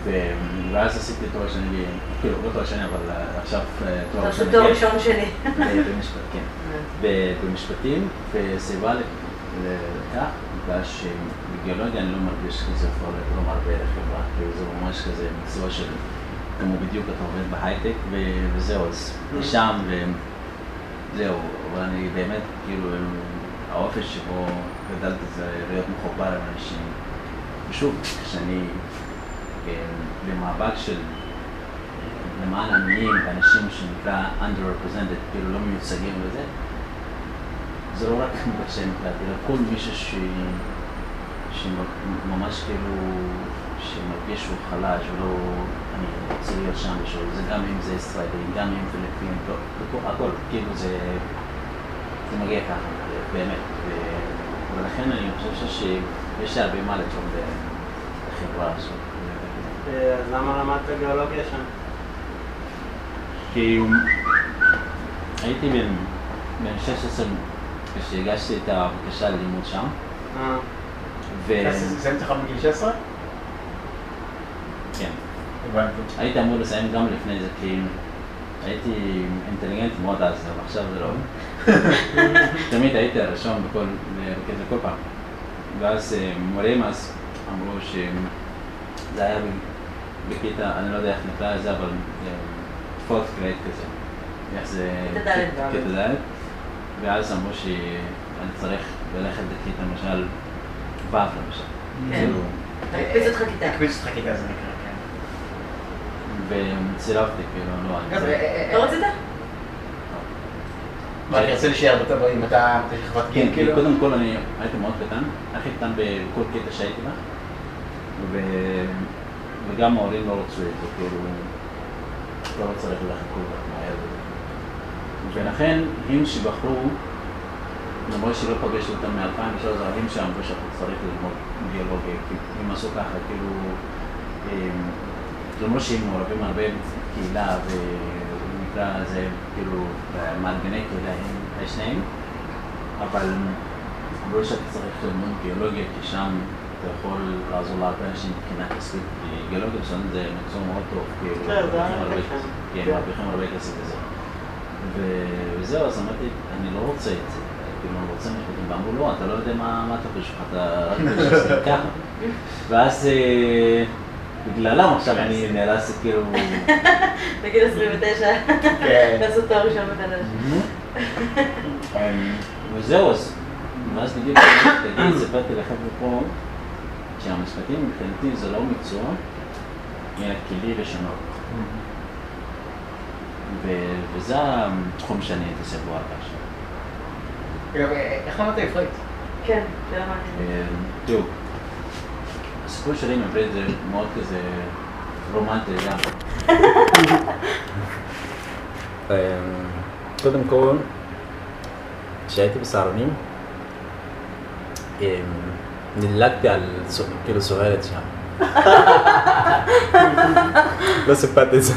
ו- ואז עשיתי תואר שני, כאילו לא תואר שני, אבל אה, עכשיו אה, תואר שני. תואר כן. ראשון שני. כן. במשפטים, וסיבה לכך, בגלל שבגיאולוגיה אני לא מרגיש שזה יכול לתרום הרבה לחברה, כאילו זה ממש כזה מקצוע של, כמו בדיוק אתה עובד בהייטק, וזהו, אז משם, וזהו, אבל אני באמת, כאילו, האופן שבו גדלתי זה להיות מחובר עם אנשים. ושוב, כשאני אה, במאבק של למען עניים ואנשים שנקרא underrepresented, כאילו לא מיוצגים וזה, זה לא רק מבקשי מקלט, אלא כל מישהו ש... שממש כאילו, שמרגיש שהוא חלש ולא, אני רוצה להיות שם בשביל זה, גם אם זה ישראלי, גם אם פיליפיני, לא, הכל, כאילו זה, זה מגיע ככה, באמת. ו- ולכן אני חושב שיש הרבה מה לתרום בחברה הזאת. אה, אז למה למדת גיאולוגיה שם? כי הייתי בן, בן 16 כשהגשתי את הבקשה ללימוד שם, אה, ו... סיימת לך בגיל 16? כן. הבנתי. הייתי אמור לסיים גם לפני זה, כי הייתי אינטליגנט מאוד אז, אבל עכשיו זה לא. תמיד הייתי הראשון בכל, בקטע כל פעם. ואז אה, מורים אז אמרו שזה היה בקטע, אני לא יודע איך נקרא לזה, אבל fourth grade כזה. איך זה... כיתה ד'. ואז אמרו שאני צריך ללכת לכיתה למשל ו' למשל. כן. כאילו, הקפיץ אותך כיתה. הקפיץ אותך כיתה זה נקרא, כן. וצירפתי, כאילו, לא... אני- אגב, אה, אה, לא רצית? מה, אני רוצה להישאר בטבע אם אתה שכבת כן, גיל, כאילו? קודם כל אני הייתי מאוד קטן, הכי קטן בכל קטע שהייתי בה. וגם ההורים לא רצו את זה, כאילו, לא צריך ללכת כל כך מהר. ולכן, הם שבחרו, למרות שלא פגשתי אותם מ-2003, ההורים שאמרו שאתה צריך ללמוד ביולוגיה, כי הם עשו ככה, כאילו, הם, למרות שהם מעורבים הרבה בקהילה, ונקרא לזה, כאילו, מארגני קהילה, הם שניהם, אבל אמרו שאתה צריך ללמוד ביולוגיה, כי שם אתה יכול לעזור להרבה אנשים מבחינה כספית, כי גיאולוגיה בסדר זה מקצוע מאוד טוב, כאילו, כן, מרוויחים הרבה- שם. כן, כן. מרוויחים הרבה כסף וזה. וזהו, אז אמרתי, אני לא רוצה את זה, כאילו, אני רוצה משפטים, ואמרו, לא, אתה לא יודע מה אתה חושב, אתה רק שזה ככה. ואז אה, בגללם עכשיו אני נאלץ כאילו... בגיל 29, כן. לעשות תואר ראשון בתנ"ך. אמ, וזהו, אז ואז בדיוק תגיד, סיפרתי לחבר'ה פה שהמשפטים מבחינתי זה לא מקצוע, אלא כלי ושונות. ו- וזה התחום שאני אתעסק בו עד עכשיו. אה, איך למדת עברית? כן, שאלה מעניינת. אמ, תראו, הסיפור שלי עם עברית זה מאוד כזה רומנטי גם. אמ, קודם כל, כשהייתי בסהרונים, נדלקתי על כאילו סוהרת שם. לא סיפרתי את זה.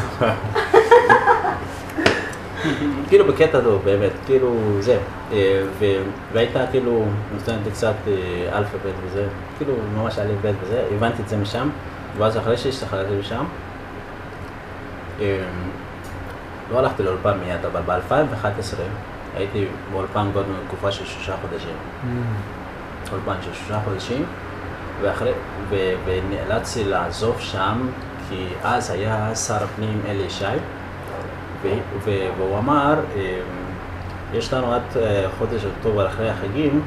כאילו בקטע טוב, באמת, כאילו זה. אה, ו- והיית כאילו נותן לי קצת אה, אלפא בית וזה, כאילו ממש א' בית וזה, הבנתי את זה משם, ואז אחרי שהשתחררתי משם, אה, לא הלכתי לאולפן מיד, אבל ב-2011 הייתי באולפן גודל תקופה של שלושה חודשים. אולפן של שלושה חודשים, ואחרי, ו, ונאלצתי לעזוב שם, כי אז היה שר הפנים אלי ישי, והוא אמר, אמ, יש לנו עד אה, חודש אוקטובר אחרי החגים,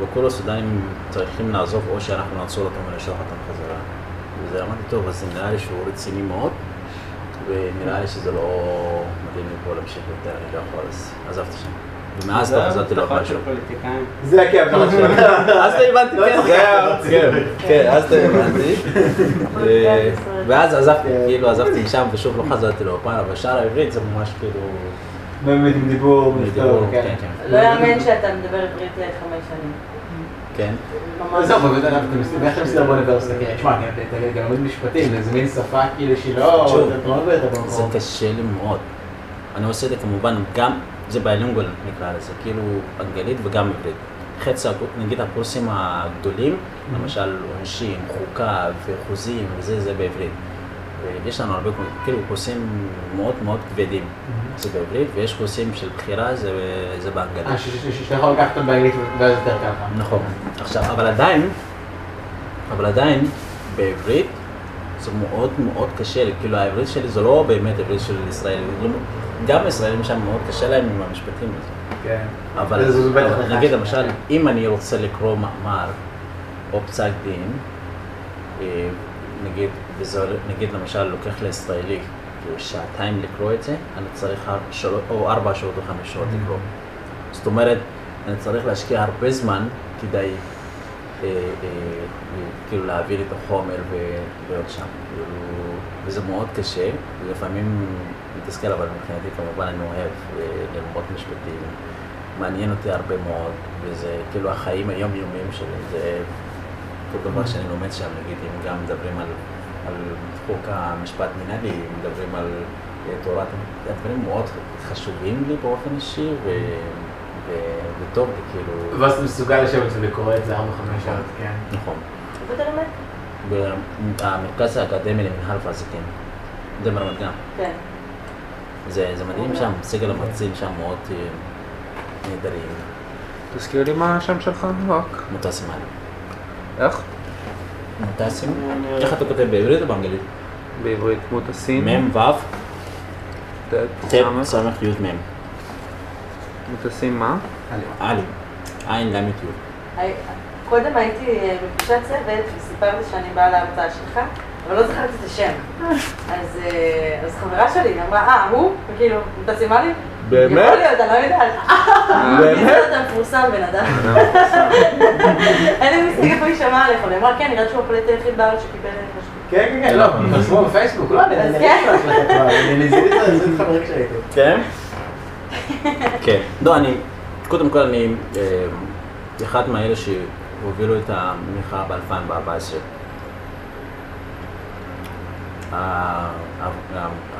וכל הסודנים צריכים לעזוב, או שאנחנו נעצור אותם ונשלח אותם חזרה. וזה אמרתי, טוב, אז נראה לי שהוא רציני מאוד, ונראה לי שזה לא מתאים לי פה להמשיך יותר, אני לא יכול, אז עזבתי שם. ומאז לא חזרתי שוב. של פוליטיקאים. זה הכיף שלך. אז אתה הבנתי, כן, כן, כן, אז אתה הבנתי. ו- ואז עזבתי, כאילו עזבתי משם ושוב לא חזרתי לאופן, אבל שער העברית זה ממש כאילו... באמת עם דיבור, מכתוב, כן, כן. כן. לא יאמן שאתה מדבר עברית עד חמש שנים. כן. עזוב, אבל אתה מסתכל, איך אתה מסתכל באוניברסיטה? כן, תשמע, אני- אתה אתה גם לומד משפטים, זה מין שפה כאילו שהיא לא... אתה לא זה. קשה לי מאוד. אני עושה את זה כמובן גם, זה ביילינגול נקרא לזה, כאילו אנגלית וגם עברית. חצי, נגיד הקורסים הגדולים, למשל עונשים, חוקה וחוזים וזה, זה בעברית. ויש לנו הרבה, קור- כאילו קורסים מאוד מאוד כבדים, זה בעברית, ויש קורסים של בחירה, זה, זה באנגלית. אה, שאתה יכול לקחת אותם באנגלית ואז יותר לך. נכון. עכשיו, אבל עדיין, אבל עדיין, בעברית זה מאוד מאוד קשה כאילו העברית שלי זה לא באמת עברית של ישראלים, לא- גם ישראלים שם מאוד קשה להם עם המשפטים הזה. כן. אבל נגיד למשל. אם אני רוצה לקרוא מאמר או פסק דין, אה, נגיד, וזה נגיד למשל לוקח לישראלי כאילו שעתיים לקרוא את זה, אני צריך שלוש- או ארבע שעות או חמש שעות לקרוא. זאת אומרת, אני צריך להשקיע הרבה זמן כדי אה, אה, כאילו להעביר את החומר ולהיות שם. כאילו, וזה מאוד קשה, ולפעמים מתסכל, אבל מבחינתי כמובן אני אוהב אה, ללמוד משפטים. מעניין אותי הרבה מאוד, וזה כאילו החיים היומיומיים שלי, זה כל דבר שאני לומד שם, נגיד, אם גם מדברים על, על חוק המשפט מנהלי, מדברים על אה, תורת, הדברים מאוד חשובים לי באופן אישי, ו, ו, וטוב לי, כאילו, ואז אתה מסוגל לשבת ולקרוא את זה ארבע חמש שעות, כן. נכון. איפה אתה לומד? במרכז האקדמי למנהל ועסקים, זה ברמת גן. כן. זה, זה מדהים שם, סגל המרצים שם מאוד אה, נהדרים, תזכיר לי מה השם שלך רק. מוטסים עלי. איך? מוטסים? איך אתה כותב בעברית או באנגלית? בעברית מוטסין. מ' ו' ט'. סמך י' מ'. מוטסין מה? עלי. עין ל' י'. קודם הייתי בפגישת צוות וסיפרתי שאני באה להרצאה שלך, אבל לא זכרתי את השם. אז, אה, אז חברה שלי אמרה, אה, הוא? וכאילו, אתה סימה לי? באמת? יכול להיות, אני לא יודעת. באמת? אתה מפורסם בן אדם. אין לי מושג איפה היא שמעה עליך, אבל היא אמרה, כן, נראית שהוא הפליט היחיד בארץ שקיבל משהו. כן, כן, כן, לא, פרסמו בפייסבוק, לא, אני אני כן. את זה, את חברים שלי. כן? כן. לא, אני, קודם כל אני אה, אחד מאלה שהובילו את המחאה ב-2014.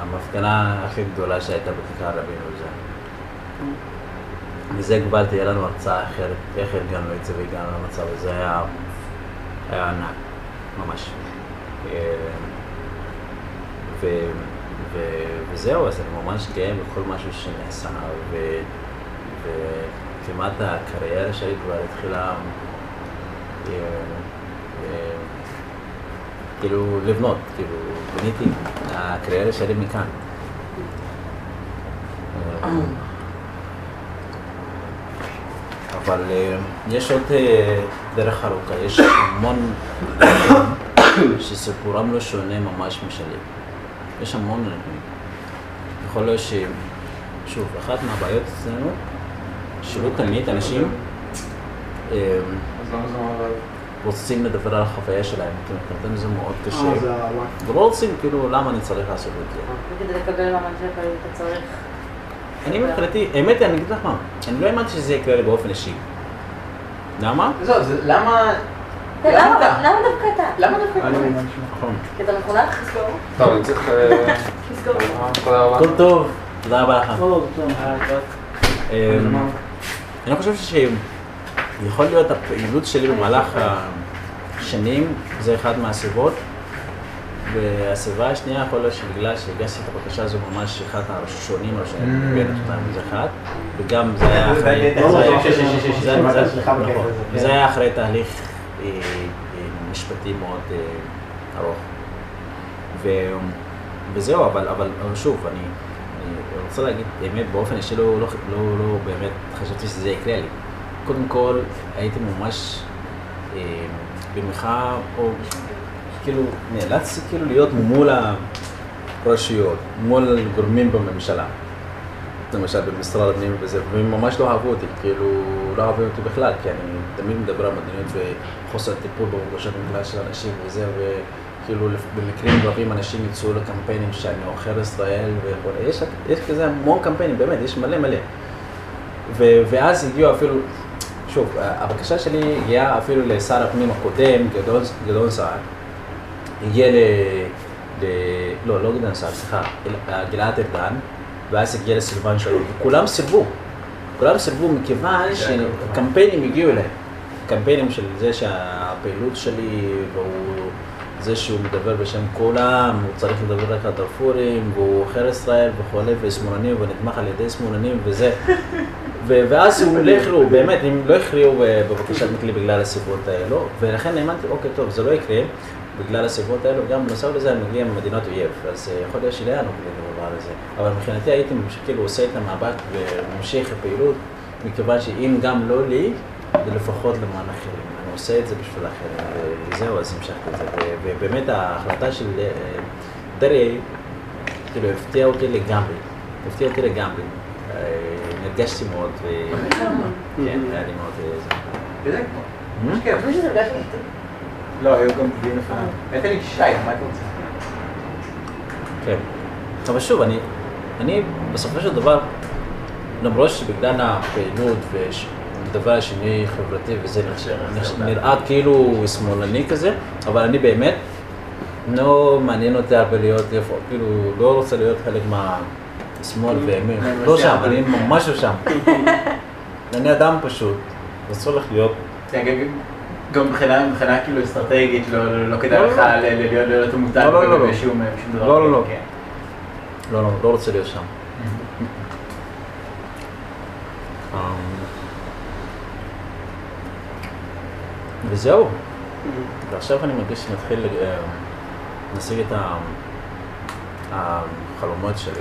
המפגנה הכי גדולה שהייתה בכיכר רבין וזה. מזה קיבלתי, היה לנו הרצאה אחרת, איך ארגנו את זה והגענו למצב הזה, היה, היה ענק, ממש. אה, ו, ו, וזהו, אז אני ממש גאה בכל משהו שנעשה, ו, וכמעט הקריירה שלי כבר התחילה אה, אה, כאילו לבנות, כאילו בניתי הקריירה שלי מכאן. אבל אה, יש עוד אה, דרך ארוכה, יש המון שסיפורם לא שונה ממש משלי. יש המון אנשים. יכול להיות ש... שוב, אחת מהבעיות אצלנו, שלא תמיד אנשים אה, אז למה זה אומר? רוצים לדבר על החוויה שלהם, כי מבחינתם זה מאוד אה, קשה. ולא רוצים, כאילו, למה אני צריך לעשות את זה? וכדי לקבל מעמד של אתה צריך אני מבחינתי, האמת, אני אגיד לך מה, אני לא האמנתי שזה יקרה לי באופן אישי. למה? זהו, זה- למה... כן, למה למה אתה? למה דווקא אתה? למה דווקא אני אתה? מבין מה נכון. כי אתה מחונך לסגור. טוב, אני צריך... אה, לסגור. תודה רבה. הכל טוב, תודה רבה לך. לא, טוב. אמ, אני חושב שיכול להיות הפעילות שלי במהלך השנים, זה אחד מהסיבות. והסיבה השנייה יכול להיות שבגלל שהגשתי את הבקשה הזו ממש אחד הראשונים הראשונים, Mm. בין אותם זה אחד, וגם זה היה זה- אחרי, זה- זה- זה- זה- זה- זה- זה- זה- נכון. וזה היה אחרי תהליך אה, אה, משפטי מאוד אה, ארוך. וזהו, אבל, אבל, אבל שוב, אני, אני רוצה להגיד, באמת, באופן אישי לא, לא, לא, לא באמת חשבתי שזה יקרה לי. קודם כל, הייתי ממש אה, במחאה, או כאילו, נאלצתי כאילו להיות מול הרשויות, מול גורמים בממשלה. למשל במשרד הפנים וזה, והם ממש לא אהבו אותי, כאילו, לא אהבו אותי בכלל, כי אני תמיד מדבר על מדיניות וחוסר טיפול במוגשות במקלט של אנשים וזה, וכאילו במקרים רבים אנשים יצאו לקמפיינים שאני עוכר ישראל וכולי, יש, יש כזה המון קמפיינים, באמת, יש מלא מלא. ו- ואז הגיעו אפילו, שוב, הבקשה שלי הגיעה אפילו לשר הפנים הקודם, גדעון, גדעון סער, הגיע ל... ל... לא, לא גדעון סער, סליחה, אל- גלעד ארדן, ואז הגיע לסילבן שלום, וכולם סירבו. כולם סירבו מכיוון שקמפיינים הגיעו אליהם. קמפיינים של זה שהפעילות שלי, והוא זה שהוא מדבר בשם כולם, הוא צריך לדבר רק על דארפורים, והוא עוכר ישראל וכולי, ושמאלנים, ונתמך על ידי שמאלנים וזה. ואז הוא לא הכריעו, באמת, אם לא הכריעו אה, בבקשת מקלי בגלל הסיבות האלו, ולכן האמנתי, אוקיי, טוב, זה לא יקרה, בגלל הסיבות האלו, גם בנוסף לזה אני מגיע ממדינות אויב, אז אה, יכול להיות שלא היה לנו כלי לדבר הזה. אבל מבחינתי הייתי כאילו עושה את המאבק וממשיך הפעילות, מכיוון שאם גם לא לי, זה לפחות למען אחרים. אני עושה את זה בשביל אחרים, וזהו, אז המשכתי את זה. ובאמת ההחלטה של אה, דרעי, כאילו, הפתיעה אותי לגמרי. הפתיעה אותי לגמרי. אה, נרגשתי מאוד, ו... כן, היה לי מאוד... אה, זה. בדיוק. כן. חשבתי שזה הרגש אמיתי. לא, היו גם דיון לפניו. הייתה לי שי, מה אתה רוצה? כן. אבל שוב, אני, אני בסופו של דבר, למרות שבגלל הפעילות ודבר שני חברתי וזה נחשב, נחשב- נראה כאילו שמאלני כזה, אבל אני באמת, לא מעניין אותי הרבה להיות, איפה, כאילו, לא רוצה להיות חלק מהשמאל וימין, לא שם, אני לא שם. אני אדם פשוט, אסור לך להיות כן, גם- מבחינה כאילו אסטרטגית, לא- לא לא כדאי לא, לך לא. להיות מוטל לא, לא, לא, לא. בשום בשום דבר. לא, לא, לא. כן. לא, לא, לא רוצה להיות שם. אמ, וזהו. ועכשיו אני מרגיש שנתחיל אה, להשיג את החלומות שלי.